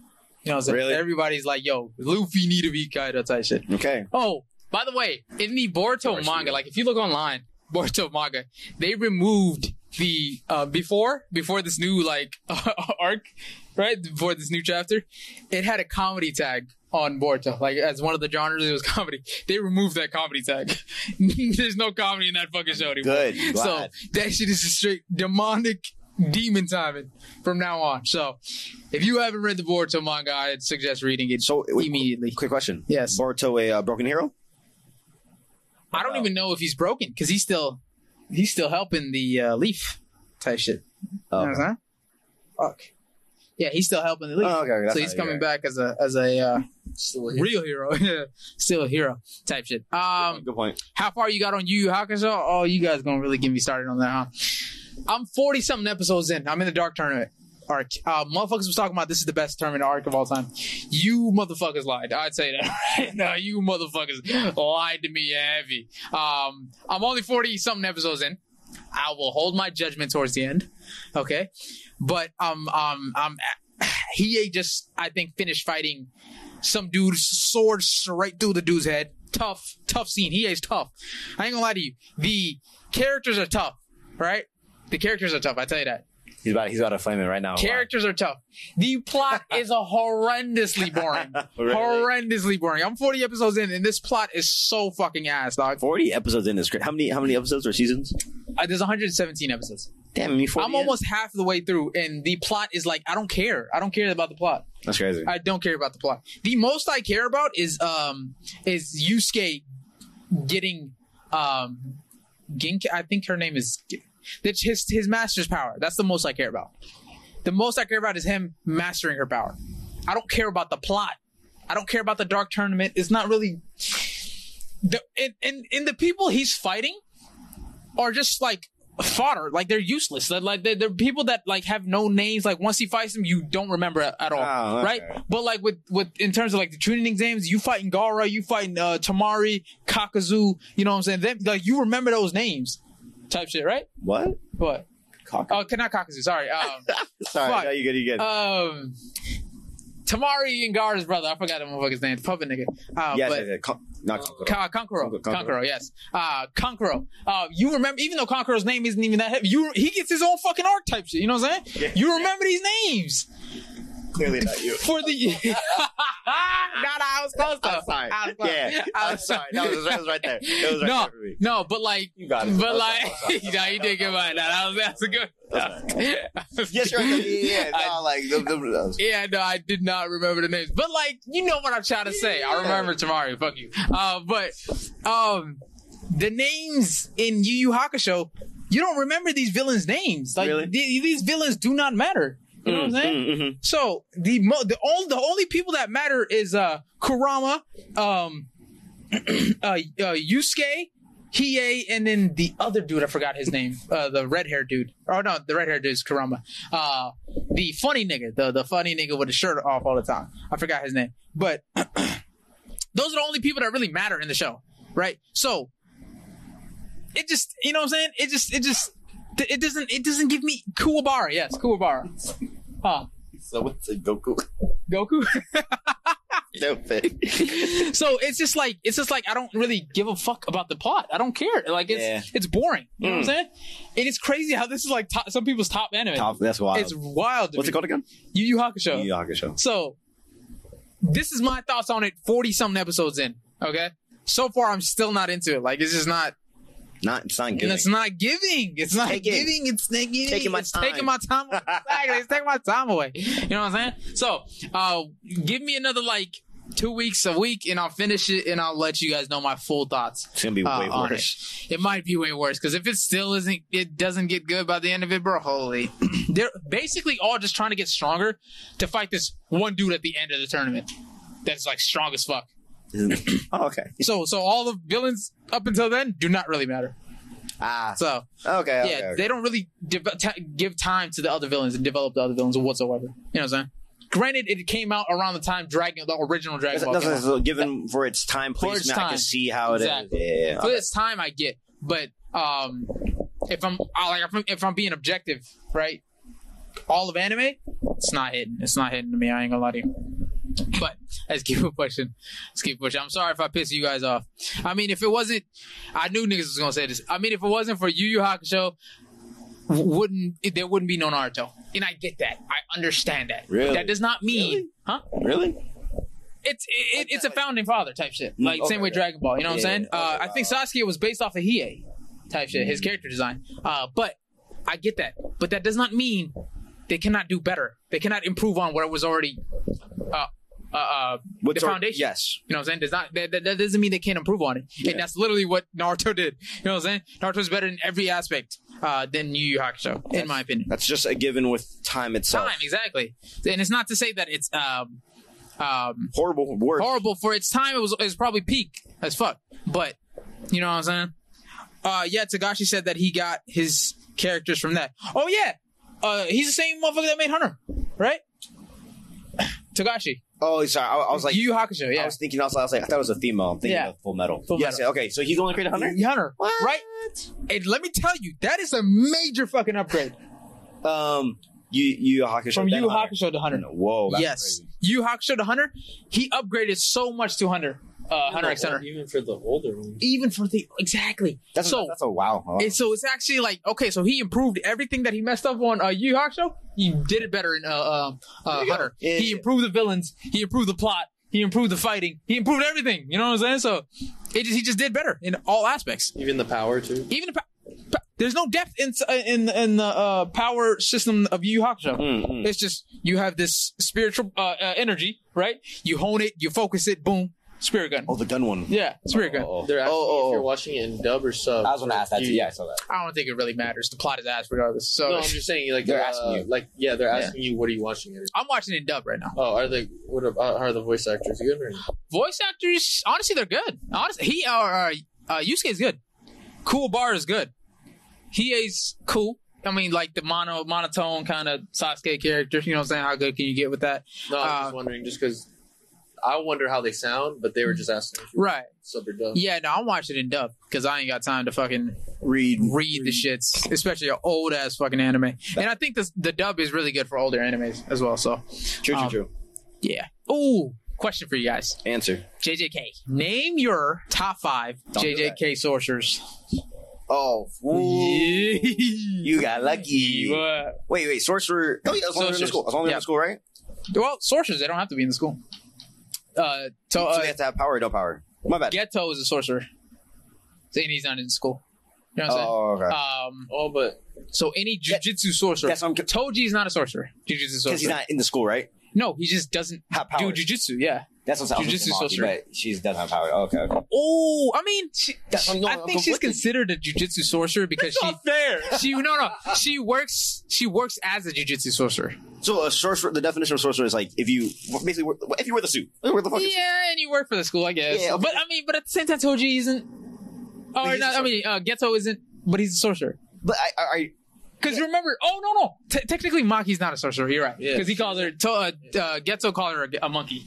You know what I'm saying? Really? Everybody's like, yo, Luffy need to beat Kaido type shit. Okay. Oh, by the way, in the Boruto manga, like if you look online, Boruto manga, they removed the uh, before before this new like arc, right? Before this new chapter, it had a comedy tag on Boruto, like as one of the genres, it was comedy. They removed that comedy tag. There's no comedy in that fucking show anymore. Good. So that shit is just straight demonic demon timing from now on. So if you haven't read the Boruto manga, I'd suggest reading it So wait, immediately. Quick question. Yes. Boruto a uh, broken hero? I don't even know if he's broken because he's still he's still helping the uh, leaf type shit. Oh, You know what I'm? Fuck. Yeah, he's still helping the league. Oh, okay, so he's coming yeah. back as a as a uh, Still here. real hero. yeah, still a hero type shit. Um, Good point. how far you got on Yu Yu Hakusho? Oh, you guys gonna really get me started on that, huh? I'm 40 something episodes in. I'm in the dark tournament arc. Uh, motherfuckers was talking about this is the best tournament arc of all time. You motherfuckers lied. I'd say that no. You motherfuckers lied to me heavy. Um, I'm only 40 something episodes in. I will hold my judgment towards the end. Okay. But um um um he just I think finished fighting some dude's sword straight through the dude's head. Tough, tough scene. He is tough. I ain't gonna lie to you. The characters are tough. right? The characters are tough. I tell you that. He's about he's about to flame it right now. Characters are tough. The plot is a horrendously boring. Really? Horrendously boring. I'm 40 episodes in, and this plot is so fucking ass, dog. Forty episodes in this. How many how many episodes or seasons? Uh, there's 117 episodes. Damn, mean, 40 I'm almost half the way through, and the plot is like I don't care. I don't care about the plot. That's crazy. I don't care about the plot. The most I care about is um is Yusuke getting um Gink. I think her name is that's his his master's power. That's the most I care about. The most I care about is him mastering her power. I don't care about the plot. I don't care about the dark tournament. It's not really the and and, and the people he's fighting are just like fodder. Like they're useless. They're like they're, they're people that like have no names. Like once he fights them, you don't remember at, at all, Oh, okay. right? But like with with in terms of like the Chunin exams, you fighting Gaara, you fighting uh, Temari, Kakuzu. You know what I'm saying? Them, like you remember those names, type shit, right? What? What? Oh, not Kakuzu. Sorry. Um, Sorry, fuck. no, you good, you good. um, Temari and brother. I forgot the motherfucker's name. The puppet nigga. Uh, yes, but, yes, yes. Con- not Conqueror. Ka- Kankuro. Kankuro, Kankuro. Kankuro, yes. Uh, Kankuro. Uh, you remember, even though Conqueror's name isn't even that heavy, you, he gets his own fucking arc type shit. You know what I'm saying? Yeah. You remember these names Clearly not you. for the. no, no, I was close though. I'm sorry. I was close. Yeah, I I'm was sorry. That was, that was right there. That was right no, there for me. no, but like, You got it. but That's like, fine, that's no, you did get mine. No, that was that's a good. Yes, you're right. there. Yeah, yeah. I- No, like, them, them, those. Yeah, no, I did not remember the names, but like, you know what I'm trying to say. I remember Temari. Fuck you. Uh, but um, the names in Yu Yu Hakusho, you don't remember these villains' names. Like Really? the- these villains do not matter. You know what I'm saying? Mm, mhm. So the mo- the only the only people that matter is uh Kurama, um, uh, uh Yusuke, Hiei, and then the other dude I forgot his name, uh, the red haired dude. Oh no, the red haired dude is Kurama. Uh, the funny nigga, the the funny nigga with the shirt off all the time. I forgot his name, but those are the only people that really matter in the show, right? So it just you know what I'm saying? It just it just it doesn't it doesn't give me Kuwabara. Yes, Kuwabara. Huh. So what's a Goku? Goku. Stupid. so it's just like it's just like I don't really give a fuck about the plot. I don't care. Like it's Yeah. it's boring. You know what. I'm hmm. saying? And It is crazy how this is like top, some people's top anime. Top, that's wild. It's wild. What's me. it called again? Yu Yu Hakusho. Yu Yu Hakusho. So this is my thoughts on it. Forty something episodes in. Okay. So far, I'm still not into it. Like it's just not. Not, it's not And it's not giving. It's not Taking. giving. It's not giving. Taking my it's time. taking my time. exactly. It's taking my time away. You know what I'm saying? So, uh, give me another like two weeks, a week, and I'll finish it, and I'll let you guys know my full thoughts. It's gonna be uh, way worse. It. it might be way worse because if it still isn't, it doesn't get good by the end of it, bro. Holy, they're basically all just trying to get stronger to fight this one dude at the end of the tournament. That's like strong as fuck. oh, okay. So, so all the villains up until then do not really matter. Ah, So, okay. okay, yeah, okay. they don't really dev- ta give time to the other villains and develop the other villains whatsoever. You know what I'm saying? Granted, it came out around the time Dragon, the original Dragon Ball. that's, so given for its time its placement, I can see how it is. Exactly. Yeah, yeah, For yeah. this time, I get, but um, if I'm like if I'm, if I'm being objective, right? All of anime, it's not hidden. It's not hidden to me. I ain't gonna lie to you. But let's keep it pushing. Let's keep pushing. I'm sorry if I piss you guys off. I mean, if it wasn't, I knew niggas was gonna say this. I mean, if it wasn't for Yu Yu Hakusho, wouldn't there wouldn't be no Naruto? And I get that. I understand that. Really? That does not mean, Really? huh? Really? It's it, it's a founding father type shit. Mm, Like same okay, way yeah. Dragon Ball. You know what I'm Yeah, saying? Uh, okay, I think Sasuke was based off of Hiei type shit, his character design. Uh, but I get that. But that does not mean they cannot do better. They cannot improve on what was already uh uh, uh the our- foundation. Yes. You know what I'm saying? Does not that, that, that doesn't mean they can't improve on it. Yeah. And that's literally what Naruto did. You know what I'm saying? Naruto's better in every aspect uh, than Yu Yu Hakusho, in my opinion. That's just a given with time itself. Time, exactly. And it's not to say that it's um um Horrible word. horrible for its time. It was it was probably peak as fuck. But you know what I'm saying? Uh, yeah. Togashi said that he got his characters from that. Oh yeah, uh, he's the same motherfucker that made Hunter, right? Togashi, Oh, sorry. I, I was like, Yu Yu Hakusho, I was thinking also. I was like, I thought it was a female. I'm thinking Yeah. of Full Metal. Full yes. Metal. Okay. So he's the that created Hunter. Hunter, What? right? And let me tell you, that is a major fucking upgrade Um, Yu Yu Hakusho. from then Yu Hunter. Hakusho to Hunter. Whoa. That's yes, crazy. Yu Hakusho to Hunter. He upgraded so much to Hunter. Uh, Hunter x Hunter. Even for the older ones. Even for the exactly. That's so a, that's a wow. wow. And so it's actually like okay, so he improved everything that he messed up on uh, Yu Yu Hakusho. He did it better in uh, uh, uh, There you go. Hunter. Yeah, he improved the villains. He improved the plot. He improved the fighting. He improved everything. You know what I'm saying? So it just, he just did better in all aspects. Even the power too. Even the, pa- pa- there's no depth in in in the uh, power system of Yu Yu Hakusho. Mm, mm. It's just you have this spiritual uh, uh, energy, right? You hone it, you focus it, boom, spirit gun. Oh, the gun one. Yeah, spirit gun. Oh, They're asking oh, oh, if you're oh. watching it in dub or sub. I was gonna ask that too. Yeah, I saw that. I don't think it really matters. The plot is ass regardless. So No, I'm just saying, like They're uh, asking you. like yeah, they're asking you, what are you watching it? I'm watching it in dub right now. Oh, are they? What about, are the voice actors good? Or? voice actors, honestly, they're good. Honestly, he uh, uh, uh Yusuke is good. Kuwabara is good. He is cool. I mean, like the mono monotone kind of Sasuke character. You know what I'm saying? How good can you get with that? No, I'm Uh, just wondering, just because I wonder how they sound, but they were just asking if you Right. sub or dub. Yeah. No, I'm watching it in dub because I ain't got time to fucking Read. read the shits, especially an old ass fucking anime. And I think this, the dub is really good for older animes as well. So True, true, Um, true. yeah. Ooh, question for you guys. Answer. JJK. Name your top five Don't do that. JJK sorcerers. Oh, ooh. you got lucky. What? Wait, wait, sorcerer. Oh yeah, as long as they're in the Sorcerers. school. As long as they're in Yeah. the school, right? Well, sorcerers, they don't have to be in the school. Uh, to, so uh they have to have power or no power. My bad. Geto is a sorcerer. Saying he's not in school. You know what I'm oh, okay. saying? Um, Oh, but so any jujitsu sorcerer. That's what I'm Toji is not a sorcerer. Jujitsu sorcerer. Because he's not in the school, right? No, he just doesn't Have do power. jujitsu. Yeah. That's what I'm saying. Jujitsu Maki, sorcerer. But she doesn't have power. Okay, okay. Oh, I mean, she, That's- I'm- no, I I'm think she's conflicted. considered a jujitsu sorcerer because she fair. she no no she works she works as a jujitsu sorcerer. So a sorcerer, the definition of sorcerer is like if you basically wear- if you wear the suit, wear the fucking suit. Yeah, and you work for the school, I guess. Yeah, okay. But I mean, but at the same time, Toji isn't. Oh, he's a not, I mean, uh, Geto isn't, but he's a sorcerer. But I, I, I Because remember, oh no no, T- technically Maki's not a sorcerer. You're right. Yeah. Because he calls her to, uh, uh, called her a, a monkey.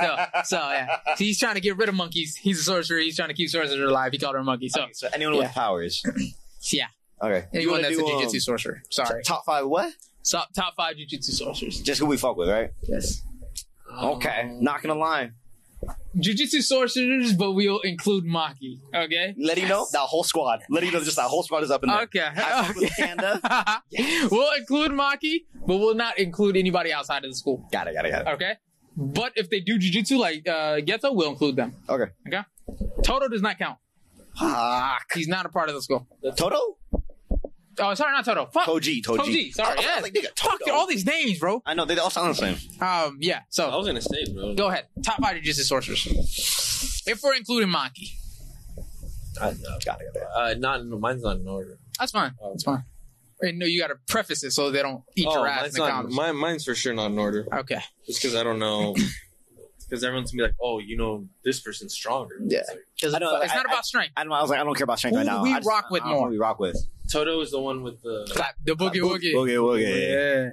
So, so yeah, so he's trying to get rid of monkeys. He's a sorcerer. He's trying to keep sorcerers alive. He called her a monkey. So okay, so anyone yeah. with powers. yeah, Okay. Anyone that's do, a um, jujitsu sorcerer. Sorry, Top five what? so, top five jujitsu sorcerers. Just who we fuck with, right? Yes, Okay. Not gonna lie. Jujitsu sorcerers, but we'll include Maki. Okay. Let you know that whole squad. Let you know just that whole squad is up in there. Okay. With Panda. We'll include Maki, but we'll not include anybody outside of the school. Got it. Got it. Got it. Okay. But if they do jujitsu like uh, Geto, we'll include them. Okay. Okay. Toto does not count. Fuck. He's not a part of the school. Toto? Oh, sorry, not Toto. Fuck. Toji. Toji. Toji. Sorry. I, I was Yeah. like, nigga, Fuck Toto. all these names, bro. I know they all sound the same. Um. Yeah. So. I was gonna say, bro. go ahead. Top five jujitsu sorcerers. If we're including Maki, I, Got it. Got it. uh, not mine's not in order. that's fine. Oh, That's fine. And no, you got to preface it so they don't eat Oh, your ass in the not, comments. mine, mine's for sure not in order. okay. Just because I don't know. Because everyone's gonna be like, oh, you know, this person's stronger. Yeah. It's like, It's I know, it's I- not I- about strength. I, don't, I was like, I don't care about strength Who right now. we I just- rock with I more? we rock with. Toto is the one with the. Clap the boogie Bo- woogie. Boogie woogie. Yeah.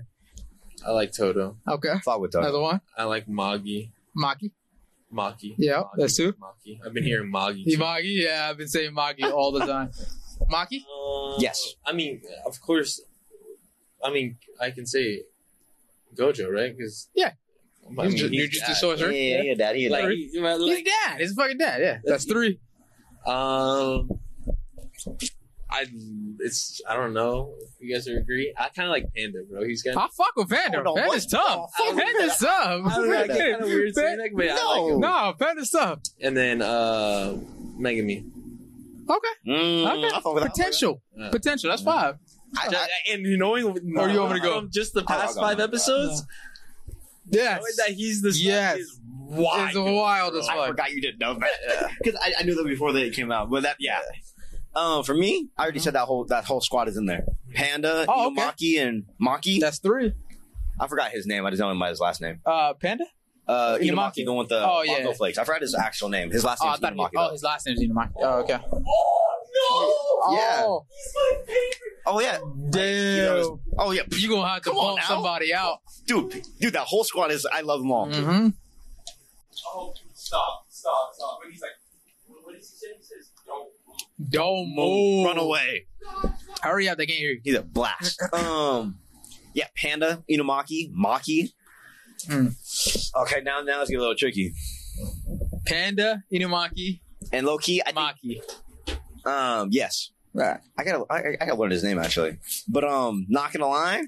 I like Toto. Okay. Fuck with Toto. Another one. I like Magi. Maki. Maki. Yeah, Magi, that's two. Maki. I've been hearing Magi. He too. Maki. Yeah, I've been saying Maki all the time. Maki. Uh, Yes. I mean, of course. I mean, I can say Gojo, right? Because Yeah. I He's mean, ju- he's jujitsu dad. sorcerer. Yeah, yeah, daddy. Like, Like, he- like, He's dad. He's fucking dad. Yeah, that's three. Um, I it's I don't know if you guys would agree. I kind of like Panda, bro. He's got. I fuck with Panda. Hold on, Panda's what? tough. Oh, fuck Panda's tough. I don't know, I get kind of weird saying that, but I like. No, Panda's tough. And then uh, Megumi. Okay. mm, Okay. I that. Potential. Yeah. Potential. That's five. I, I, and you knowing Or you want me to go? just the past five episodes, Yes. knowing that he's the Yes. is wild. It's wild as I fuck. forgot you didn't know that because I, I knew that before they came out. But that, yeah. Um, for me, I already said that whole that whole squad is in there. Panda, Oh, okay. Inumaki, and Maki. That's three. I forgot his name. I just know him by his last name. Uh, Panda. Uh, Inumaki. Inumaki, the one with the Oh, yeah. flakes. I forgot his actual name. His last Oh, name I is thought he, Inumaki. oh, though. his last name's Inumaki. Oh, okay. Yeah. Oh, Oh yeah. damn. You know, oh yeah. you gonna have to Come on bump now. somebody out. Dude, dude, that whole squad is. I love them all. Mm-hmm. Oh, stop, stop, stop. But he's like, what what does he say? He says, don't. move. Don't Move, move. run away. Hurry up! They can't hear you. He's a blast. um, yeah, Panda, Inumaki, Maki. Hmm. Okay, now now it's getting a little tricky. Panda, Inumaki, And low key, I Maki. think, um, yes, I gotta, I, I gotta learn his name actually. But um, not gonna lie,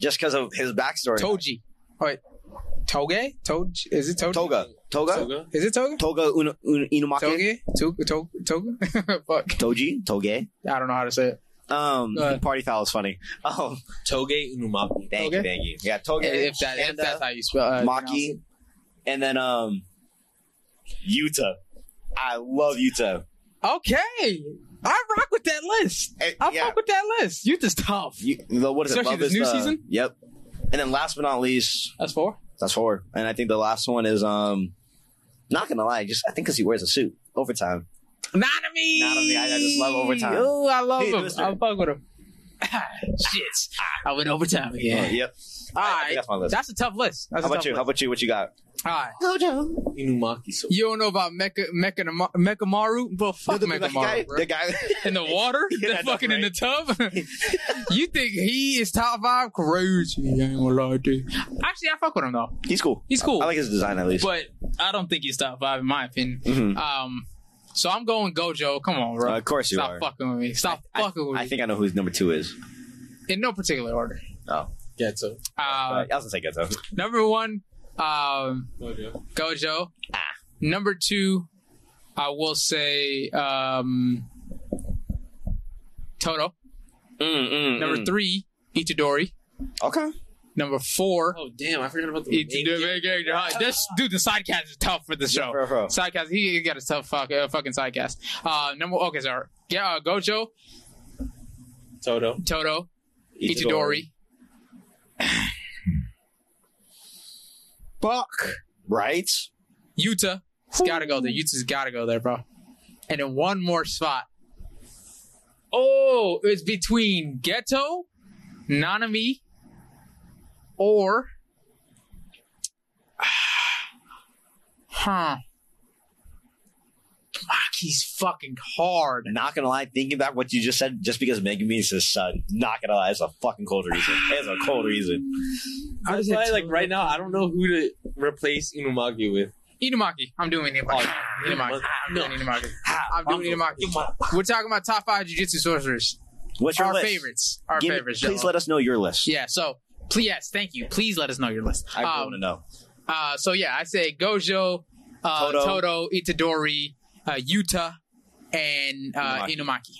just because of his backstory. Toji. Oh, wait. Toge? Toge? Is it Toge? Toga, Toga, Soga? Is it Toge? Toga, Una, Una, Inumake, Toge? Toge? Toge? Toge? Fuck. Toji, Toge. I don't know how to say it. Um, party foul is funny. Um, Toge Unumaki. thank you, thank you. Yeah, Toge, If, that, if that's how you spell uh, Maki, and then um, Yuta. I love Yuta. Okay. I rock with that list. Eh, I yeah. fuck with that list. Youth is tough. You, what is Especially it? Love this is new the- season? Yep. And then last but not least, That's four. that's four. And I think the last one is um, not gonna lie, just I think because he wears a suit overtime. not me Nanami! Nanami, I- I just love overtime. Oh, I love Hey, him. I fuck with him. Shit. I went overtime again. Uh, yep. All I- I right. think that's my list. That's a tough list. That's How a about tough you? How about you? What you got? All right. Gojo. Inumaki. So You don't know about Mecha Mecha Mechamaru? Bro, fuck the, the guy, Mechamaru, bro. the guy. In the water? Yeah, the that's fucking in the right. tub? you think he is top five? Crazy. I ain't gonna lie to you. Actually, I fuck with him though. He's cool. He's cool. I like his design at least. But I don't think he's top five in my opinion. Mhm. Um, so I'm going Gojo. Come on, bro. Uh, of course you Stop are. fucking with me. Stop I, fucking with me. I think I know who his number two is. In no particular order. Oh, Getsu. Uh, I was gonna say Geto. number one, um, Gojo. Gojo. Ah. Number two, I will say um, Toto. Mm, mm, Number mm. three, Itadori. Okay. Number four, Oh damn! I forgot about the main Itadori. character. This dude, the sidecast is tough for the show. Bro, bro. Sidecast, he got a tough fuck, uh, fucking sidecast. Uh, number okay, sorry. Yeah, uh, Gojo, Toto. Toto, Itadori. Buck, Right? Yuta. It's gotta go there. Yuta's gotta go there, bro. And in one more spot. Oh, it's between Geto, Nanami, or. Huh. Maki's fucking hard. Not gonna lie, thinking back what you just said, just because Megan is his son, not gonna lie, it's a fucking cold reason. It's a cold reason. I That's why, like right now, I don't know who to replace Inumaki with. Inumaki. I'm doing Inumaki. Inumaki. I'm doing Inumaki. I'm doing Inumaki. We're talking about top five Jiu-Jitsu sorcerers. What's your Our list? favorites. Our Give me- favorites. please Jello. let us know your list. Yeah, so please, yes, thank you. Please let us know your list. I Um, want to know. uh, so yeah, I say Gojo, uh, Toto. Toto. Itadori, uh, Yuta, and uh, Inumaki. Inumaki.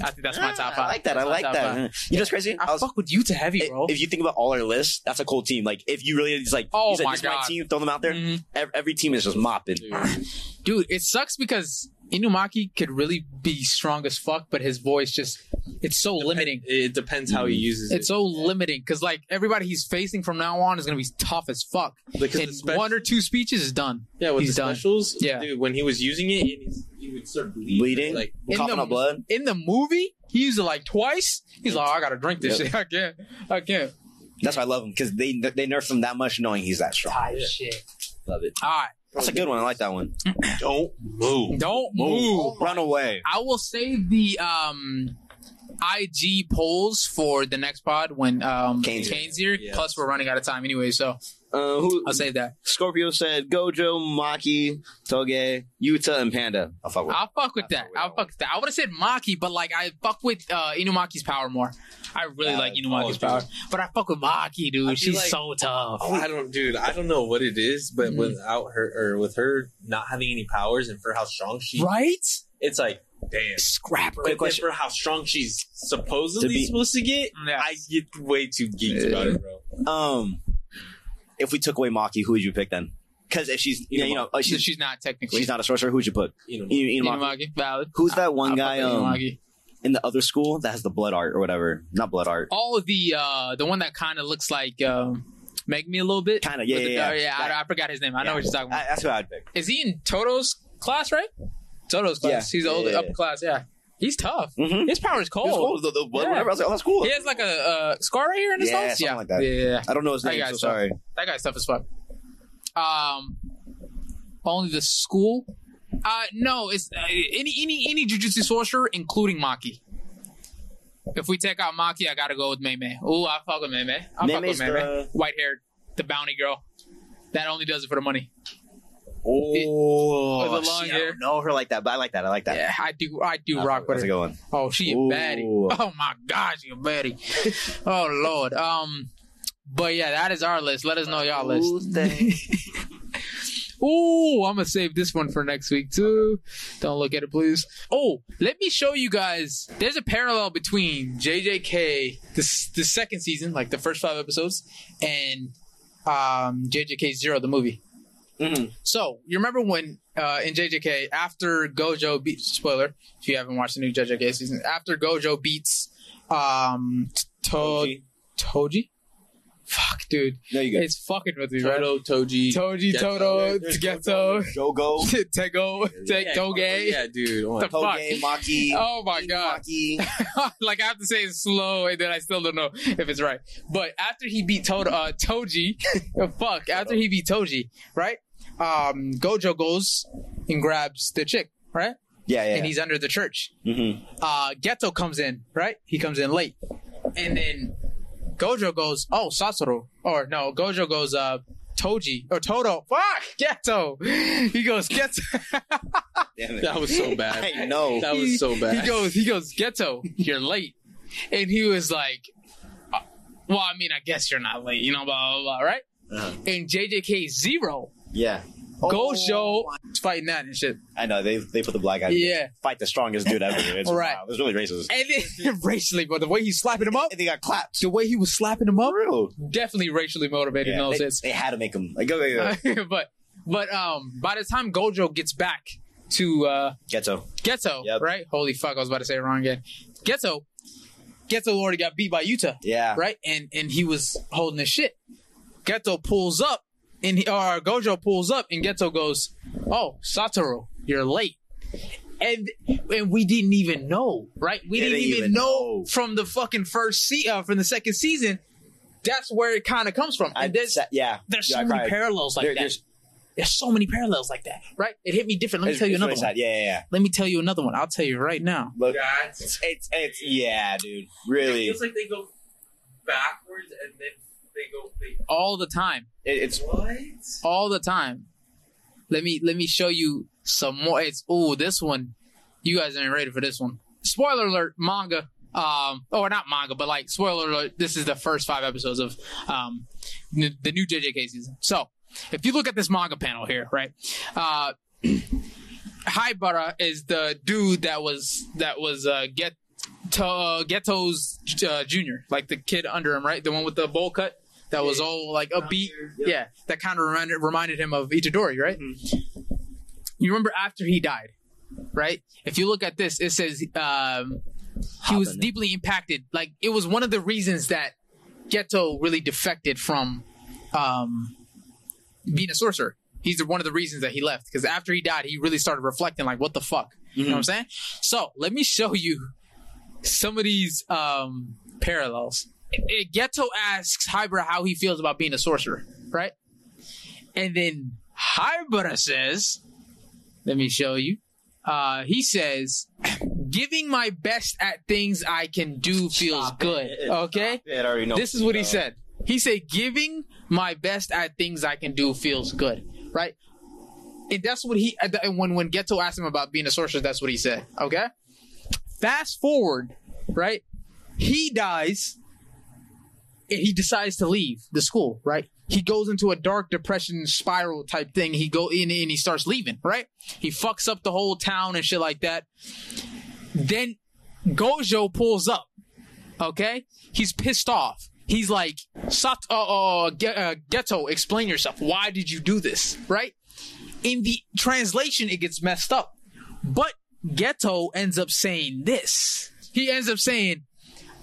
I think that's my top Ah, five. I like that. I That's my like that. five. You know what's crazy? I, I was- fuck with Yuta heavy, bro. if you think about all our lists, that's a cool team. Like if you really just like, Oh my this is my God. team, throw them out there. Mhm. Every, every team is just mopping. Dude, it sucks because Inumaki could really be strong as fuck, but his voice just it's so limiting. It depends how he mm-hmm. uses it. It's it. so limiting because like everybody he's facing from now on is gonna be tough as fuck. Because In the special- one or two speeches is done. yeah, with he's the done. specials, Yeah. dude, when he was using it, and he would start bleeding. Bleeding? Like, In Coughing the- up blood. In the movie, he used it like twice. He's like, oh, I gotta drink this Yep. shit. I can't. I can't. That's why I love him because they they nerf him that much, knowing he's that strong. Type shit. Love it. All right, That's a good one. I like that one. don't move. don't move. Run away. I will save the um IG polls for the next pod when um Kane's Kane's, here. here. Yes. Plus, we're running out of time anyway, so Uh, who? I'll save that. Scorpio said Gojo, Maki, Toge, Yuta, and Panda. I'll fuck with. I'll fuck with that. I'll fuck with that. I would have said Maki, but like I fuck with uh, Inumaki's power more. I really Yeah, like Inumaki's oh, power, but I fuck with Maki, dude. I feel She's like- so tough. Oh, I don't, dude. I don't know what it is, but Mhm. without her or with her not having any powers and for how strong she, Right? it's like, damn. Scrapper. But then for how strong she's supposedly To be- supposed to get, Yeah. I get way too geeked about it, bro. Um, if we took away Maki, who would you pick then? Because if she's, yeah, you know, uh, she's, she's not technically she's not a sorcerer, who would you put? You Inumaki. Inumaki. Valid. Who's that one I- I guy fuck with um, Inumaki. in the other school that has the blood art or whatever? Not blood art. Oh, the uh, the one that kind of looks like um, Meg me a little bit. Kinda, yeah, With the- yeah, uh, yeah. I, I forgot his name. I know what you're talking about. I, that's who I'd pick. Is he in Toto's class, right? Toto's class. Yeah. He's the Yeah, older yeah, upper class. Yeah, he's tough. Mm-hmm. His power is cold. The, the blood, Yeah. whatever. I was like, oh, that's cool. He has like a uh, scar right here in his Yeah, nose. Yeah, like that. Yeah. I don't know his name, so sorry. That guy's tough as fuck. Um, only the school. Uh, no, it's uh, any any any jujutsu sorcerer, including Maki. If we take out Maki, I gotta go with Mei Mei. Ooh, I fuck with Mei Mei. I fuck with Mei Mei. White haired, the bounty girl. That only does it for the money. Oh, With the long shit, I hair. don't know her like that, but I like that. I like that. Yeah, I do. I do That's rock a, with that's a her. good one. Oh, she a Ooh. baddie. Oh my gosh, you a baddie. oh lord. Um, but yeah, that is our list. Let us know y'all list. Ooh, I'm gonna save this one for next week too. Don't look at it, please. Oh, let me show you guys. There's a parallel between JJK, this the second season, like the first five episodes, and um, JJK Zero, the movie. Mhm. So you remember when uh, in JJK after Gojo beats spoiler if you haven't watched the new JJK season after Gojo beats um to- Toji. Fuck, dude, No, you good. it's fucking with me, right? Toto, Toji, Toji, Geto. Toto, There's Geto, Jogo, Tego, Te- Yeah, Toge. Yeah, dude. oh, The fuck? Maki. Oh my god! Like I have to say it slow, and then I still don't know if it's right. But after he beat Toto, uh, Toji, fuck, after he beat Toji, right? Um, Gojo goes and grabs the chick, right? Yeah, yeah. And he's under the church. hmm Uh, Geto comes in, right? He comes in late, and then Gojo goes, "Oh, Sasoro," or no, Gojo goes, "Uh, Toji or Toto." Fuck, Geto. He goes, Geto. Damn it. That was so bad. I know. That was so bad. He goes, he goes, Geto, you're late. And he was like, uh, well, I mean, I guess you're not late, you know, blah, blah, blah, right? Uh-huh. And JJK Zero, Yeah. Gojo fighting that and shit. I know they they put the black guy. Yeah. Fight the strongest dude ever. It's Right. wow. It's really racist. And then racially, but the way he's slapping him up, And they got clapped. the way he was slapping him up, Real. definitely racially motivated in Yeah, those they, hits. they had to make him like go go go. but, but, um, by the time Gojo gets back to, uh, Geto. Geto, Yep. right? Holy fuck, I was about to say it wrong again. Geto, Geto already got beat by Yuta. Yeah. right? And and he was holding his shit. Geto pulls up, and he, or Gojo pulls up, and Geto goes, "Oh, Satoru, you're late." And and we didn't even know, right? We didn't didn't even even know, know. from the fucking first se- uh, from the second season. That's where it kind of comes from. I And there's sa- yeah. there's Yeah, so I many parallels like There- that. there's- There's, so many parallels like that, right? It hit me different. Let me it's- tell you another really one. Yeah, yeah, yeah. Let me tell you another one. I'll tell you right now. Look, That's it's, it's it's yeah, dude. It Really, feels like they go backwards and then they go. They, All the time. It- it's what? all the time. Let me let me show you some more. It's oh this one. You guys ain't ready for this one. Spoiler alert, manga. Um, or not manga, but like spoiler alert. This is the first five episodes of um n- the new JJK season. So if you look at this manga panel here, right? Uh, Haibara is the dude that was that was uh get to uh, Geto's uh, junior, like the kid under him, right? The one with the bowl cut that was all like upbeat. Yeah, that kind of reminded reminded him of Itadori, right? You remember after he died, right? If you look at this, it says um, he was deeply impacted. Like it was one of the reasons that Geto really defected from um, being a sorcerer. He's one of the reasons that he left because after he died, he really started reflecting, like, what the fuck? You know what I'm saying? So let me show you some of these um, parallels. I- Geto asks Haibara how he feels about being a sorcerer, right? And then Haibara says, let me show you. Uh, he says, giving my best at things I can do feels Stop good. it. Okay? it know. This is what he said. He said, giving my best at things I can do feels good, right? And that's what he, and when, when Geto asked him about being a sorcerer, that's what he said, okay? Fast forward, right? He dies he decides to leave the school, right? He goes into a dark depression spiral type thing. He go in and he starts leaving, right? He fucks up the whole town and shit like that. Then Gojo pulls up, okay? He's pissed off. He's like, Sat- uh, uh, Ge- uh, Geto, explain yourself. Why did you do this? Right? In the translation, it gets messed up. But Geto ends up saying this. He ends up saying,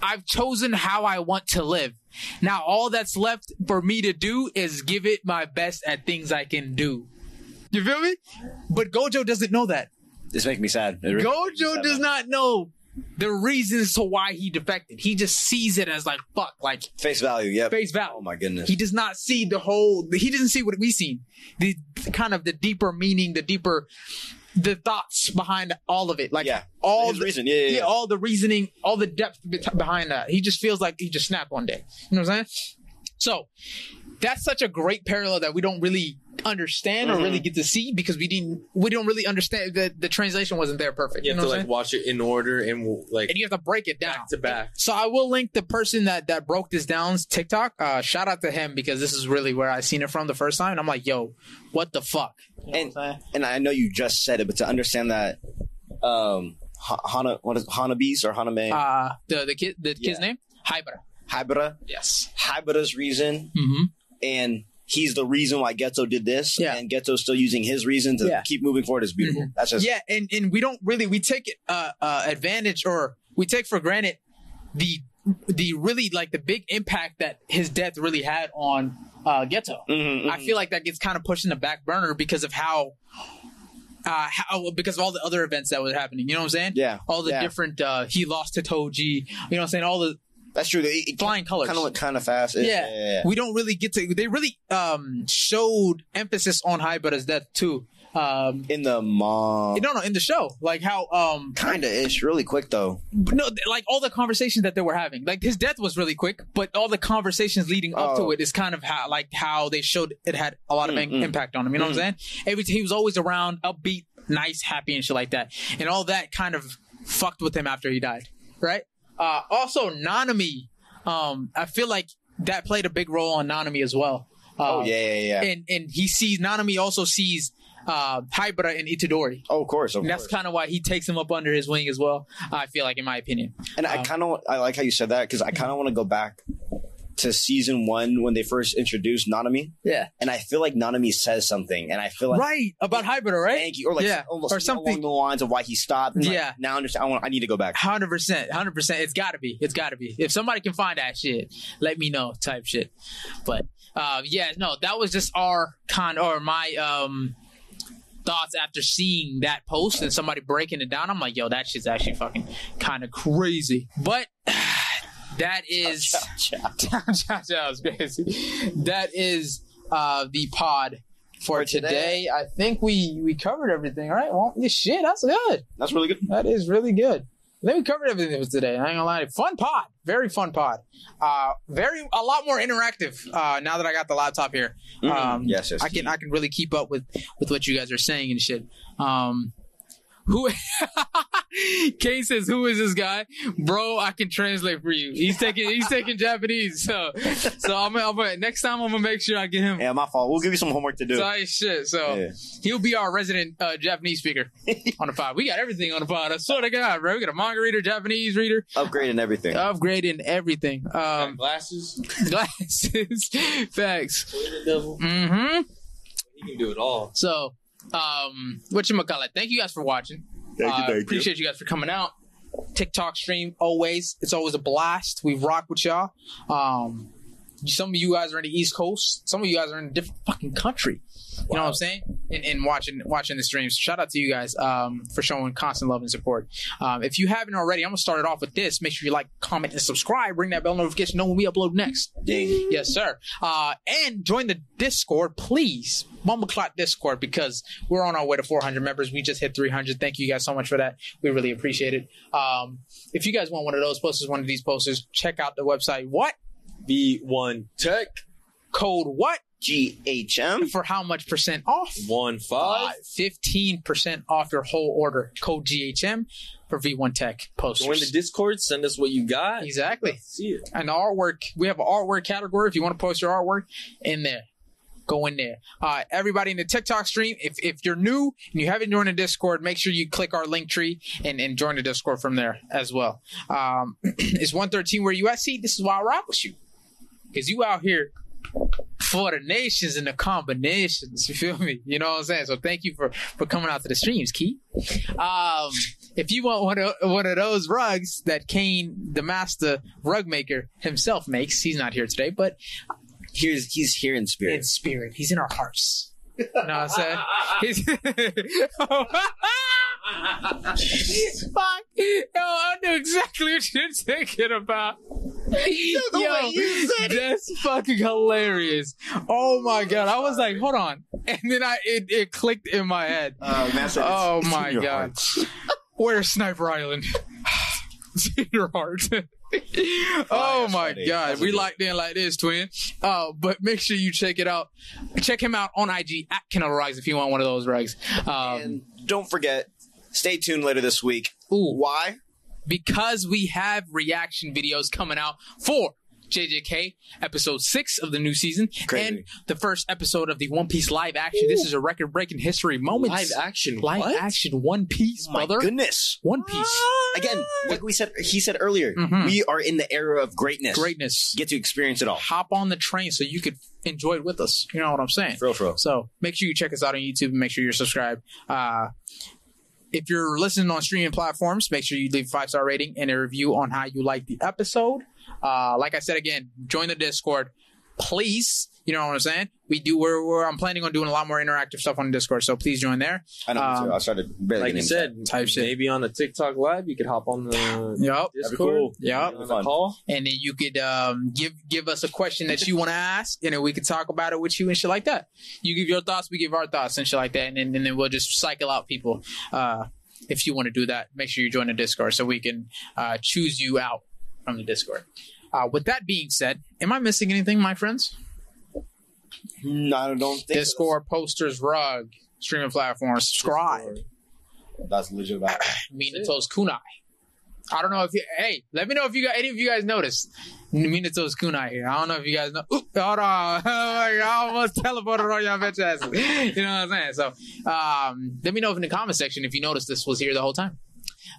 I've chosen how I want to live. Now, all that's left for me to do is give it my best at things I can do. You feel me? But Gojo doesn't know that. This makes me sad. Really Gojo sad, does not know the reasons to why he defected. He just sees it as like fuck, like face value. Yeah, face value. Oh my goodness. He does not see the whole. He doesn't see what we see. The, the kind of the deeper meaning, the deeper, the thoughts behind all of it. Like yeah. all His the, reason. Yeah, yeah. yeah, all the reasoning, all the depth behind that. He just feels like he just snapped one day. You know what I'm saying? So that's such a great parallel that we don't really understand or really get to see because we didn't we don't really understand the the translation wasn't there perfect. You You, have know to like saying? watch it in order and like And you have to break it down. back to back. So I will link the person that that broke this down's TikTok. Uh, shout out to him because this is really where I seen it from the first time, and I'm like, yo, what the fuck? You know And and I know you just said it, but to understand that, um, Hana, what is Hanabi's or Haname Uh, the the kid the kid's Yeah. name Haibara. Haibara, Yes. Haibara's reason, Mm-hmm. and he's the reason why Geto did this, Yeah. and Geto's still using his reason to Yeah. keep moving forward is beautiful. That's just Yeah, and and we don't really we take uh, uh advantage or we take for granted the the really like the big impact that his death really had on uh Geto. Mhm, I mhm. feel like that gets kind of pushed in the back burner because of how. Uh, how because of all the other events that was happening, you know what I'm saying? Yeah, All the yeah. different. uh He lost to Toji. You know what I'm saying? All the that's true. It flying colors. kind of went kind of fast. It- Yeah. yeah, yeah. we don't really get to. They really um showed emphasis on Haibara's death too. Um, in the mom, no, no, in the show, like how um kind of ish, really quick though. no, like all the conversations that they were having. Like his death was really quick, but all the conversations leading up Oh. to it is kind of how like how they showed it had a lot of Mm, im- mm. impact on him. You know what I'm saying? Every he was always around, upbeat, nice, happy, and shit like that, and all that kind of fucked with him after he died, right? Uh, also, Nanami, um, I feel like that played a big role on Nanami as well. Oh Um, yeah, yeah, yeah. and and he sees Nanami also sees uh, Haibara and Itadori. oh, of course, of And that's kind of why he takes him up under his wing as well. I feel like, in my opinion. And I Um, kind of I like how you said that because I kind of want to go back to season one when they first introduced Nanami, Yeah. and I feel like Nanami says something, and I feel like right about Haibara, right? thank you, or like Yeah, almost or something- along the lines of why he stopped. like, Yeah. now I understand. I want. I need to go back. Hundred percent, hundred percent. It's got to be. It's got to be. If somebody can find that shit, let me know. Type shit. But uh, yeah, no, that was just our con or my um thoughts after seeing that post and somebody breaking it down. I'm like, yo, that shit's actually fucking kind of crazy. But that is Cha cha is crazy. That is uh the pod for, For today. today. I think we we covered everything, right? Well, shit, that's good. That's really good. That is really good. I think we covered everything for today. I ain't gonna lie. Fun pod. Very fun pod. Uh, very a lot more interactive. Uh, now that I got the laptop here. Mhm. Um, yes, yes. I can I can really keep up with with what you guys are saying and shit. Um, who? Kane says, "Who is this guy, bro? I can translate for you. He's taking he's taking Japanese. So so I'm, gonna- I'm gonna, next time I'm gonna make sure I get him. Yeah, my fault. We'll give you some homework to do. Tight shit. So Yeah. he'll be our resident uh, Japanese speaker on the pod. We got everything on the pod. I swear to God, bro. We got a manga reader, Japanese reader, Upgrading everything. upgrading everything. Um, glasses. glasses, facts. Toilet devil. Mm-hmm. He can do it all. So, um, what you call it? Thank you guys for watching. Thank you, Uh, thank you. appreciate you guys for coming out. TikTok stream always. It's always a blast. We rock with y'all. Um, some of you guys are in the East Coast. Some of you guys are in a different fucking country. You know what I'm saying? And, and watching watching the streams. Shout out to you guys um, for showing constant love and support. Um, if you haven't already, I'm gonna start it off with this. Make sure you like, comment, and subscribe. Ring that bell notification. Know when we upload next. Ding. Yes, sir. Uh, and join the Discord, please. Mumbleclot Discord, because we're on our way to 400 members. We just hit 300. Thank you guys so much for that. We really appreciate it. Um, if you guys want one of those posters, one of these posters, check out the website. What? V1 Tech Code what? GHM. For how much percent off? one five. 15% off your whole order. Code GHM for V1 Tech posters. Join the Discord. Send us what you got. exactly. See it. and the artwork. We have an artwork category. If you want to post your artwork in there, go in there. Uh, everybody in the TikTok stream, if, if you're new and you haven't joined the Discord, make sure you click our link tree and, and join the Discord from there as well. Um, it's 113 where you at? See, this is why I rock with you. Because you out here for the nations and the combinations. You feel me? You know what I'm saying? So thank you for, for coming out to the streams, Keith. Um, if you want one of, one of those rugs that Kane, the master rug maker himself makes, he's not here today, but Here's he's here in spirit. in spirit. he's in our hearts. You know what I'm saying? He's Fuck. Yo, I knew exactly what you're thinking about. Yo, that's fucking hilarious. Oh my god. I was like, hold on. And then I it, it clicked in my head. Uh, man said it's- Oh it's my your god. heart. Where's Sniper Island? it's in your heart. oh that's my funny. god. That's We a good- locked in like this, twin. Uh, but make sure you check it out. Check him out on IG at Canelo Rugs if you want one of those rugs. Um, And don't forget, stay tuned later this week. Ooh. Why? Because we have reaction videos coming out for JJK episode six of the new season Crazy. and the first episode of the One Piece live action. This is a record breaking history moment. Live action. live what? action One Piece, Oh my brother. goodness. One Piece. Again, like we said, he said earlier, Mhm. we are in the era of greatness. Greatness. Get to experience it all. Hop on the train so you could enjoy it with us. You know what I'm saying? For real, for real. So make sure you check us out on YouTube and make sure you're subscribed. Uh, if you're listening on streaming platforms, make sure you leave a five star rating and a review on how you like the episode. Uh, like I said again, join the Discord, please. You know what I'm saying? We do. We're, we're I'm planning on doing a lot more interactive stuff on Discord, so please join there. I know. Um, too. I started barely Like you said, Type shit. maybe on the TikTok live, you could hop on the Yep. be Discord. cool. Yep. on the Fun. call. And then you could um, give give us a question that you want to ask, and then we could talk about it with you and shit like that. You give your thoughts, we give our thoughts and shit like that, and then, and then we'll just cycle out people. Uh, if you want to do that, make sure you join the Discord so we can uh, choose you out from the Discord. Uh, with that being said, am I missing anything, my friends? No, I don't think Discord, posters, rug, streaming platform, subscribe. That's legit. About Minato's kunai. I don't know if you. Hey, let me know if you got any of you guys noticed Minato's kunai here. I don't know if you guys know. Oop, hold on, I almost teleported on y'all bitch asses. You know what I'm saying? So, um, let me know if in the comment section if you noticed this was here the whole time.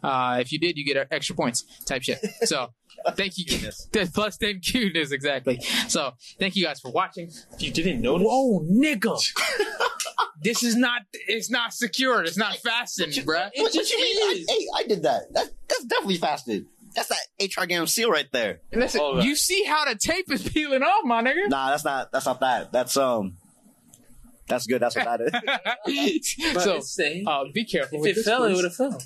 Uh, if you did, you get extra points. Type shit. So, thank you. Plus ten cuteness exactly. So, thank you guys for watching. If you didn't notice, Whoa, nigga. this is not. It's not secured. It's not fastened, bruh. what, what you mean? I, hey, I did that. That that's definitely fastened. That's that HR game seal right there. Listen, All right. you see how the tape is peeling off, my nigga. Nah, that's not. That's not that. That's um. That's good. That's what that is. but so, it's uh, be careful. if with it this, fell, it would have fell.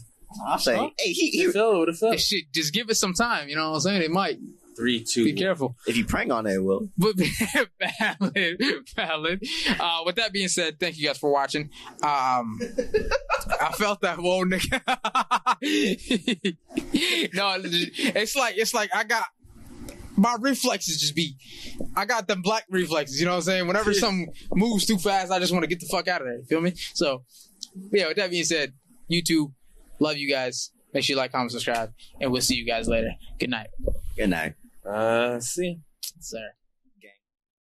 I'm saying, hey, he, If he, it fell, it fell. This shit, just give it some time. You know what I'm saying? It might. Three, two, Be one. careful. if you prank on it, it will. But valid, valid. Uh, with that being said, thank you guys for watching. Um, I felt that whoa, nigga. no, it's like it's like I got my reflexes just be. I got them black reflexes. You know what I'm saying? Whenever something moves too fast, I just want to get the fuck out of there. You feel me? So, yeah. With that being said, YouTube, love you guys. Make sure you like, comment, subscribe, and we'll see you guys later. Good night, Good night. Uh, see. sir.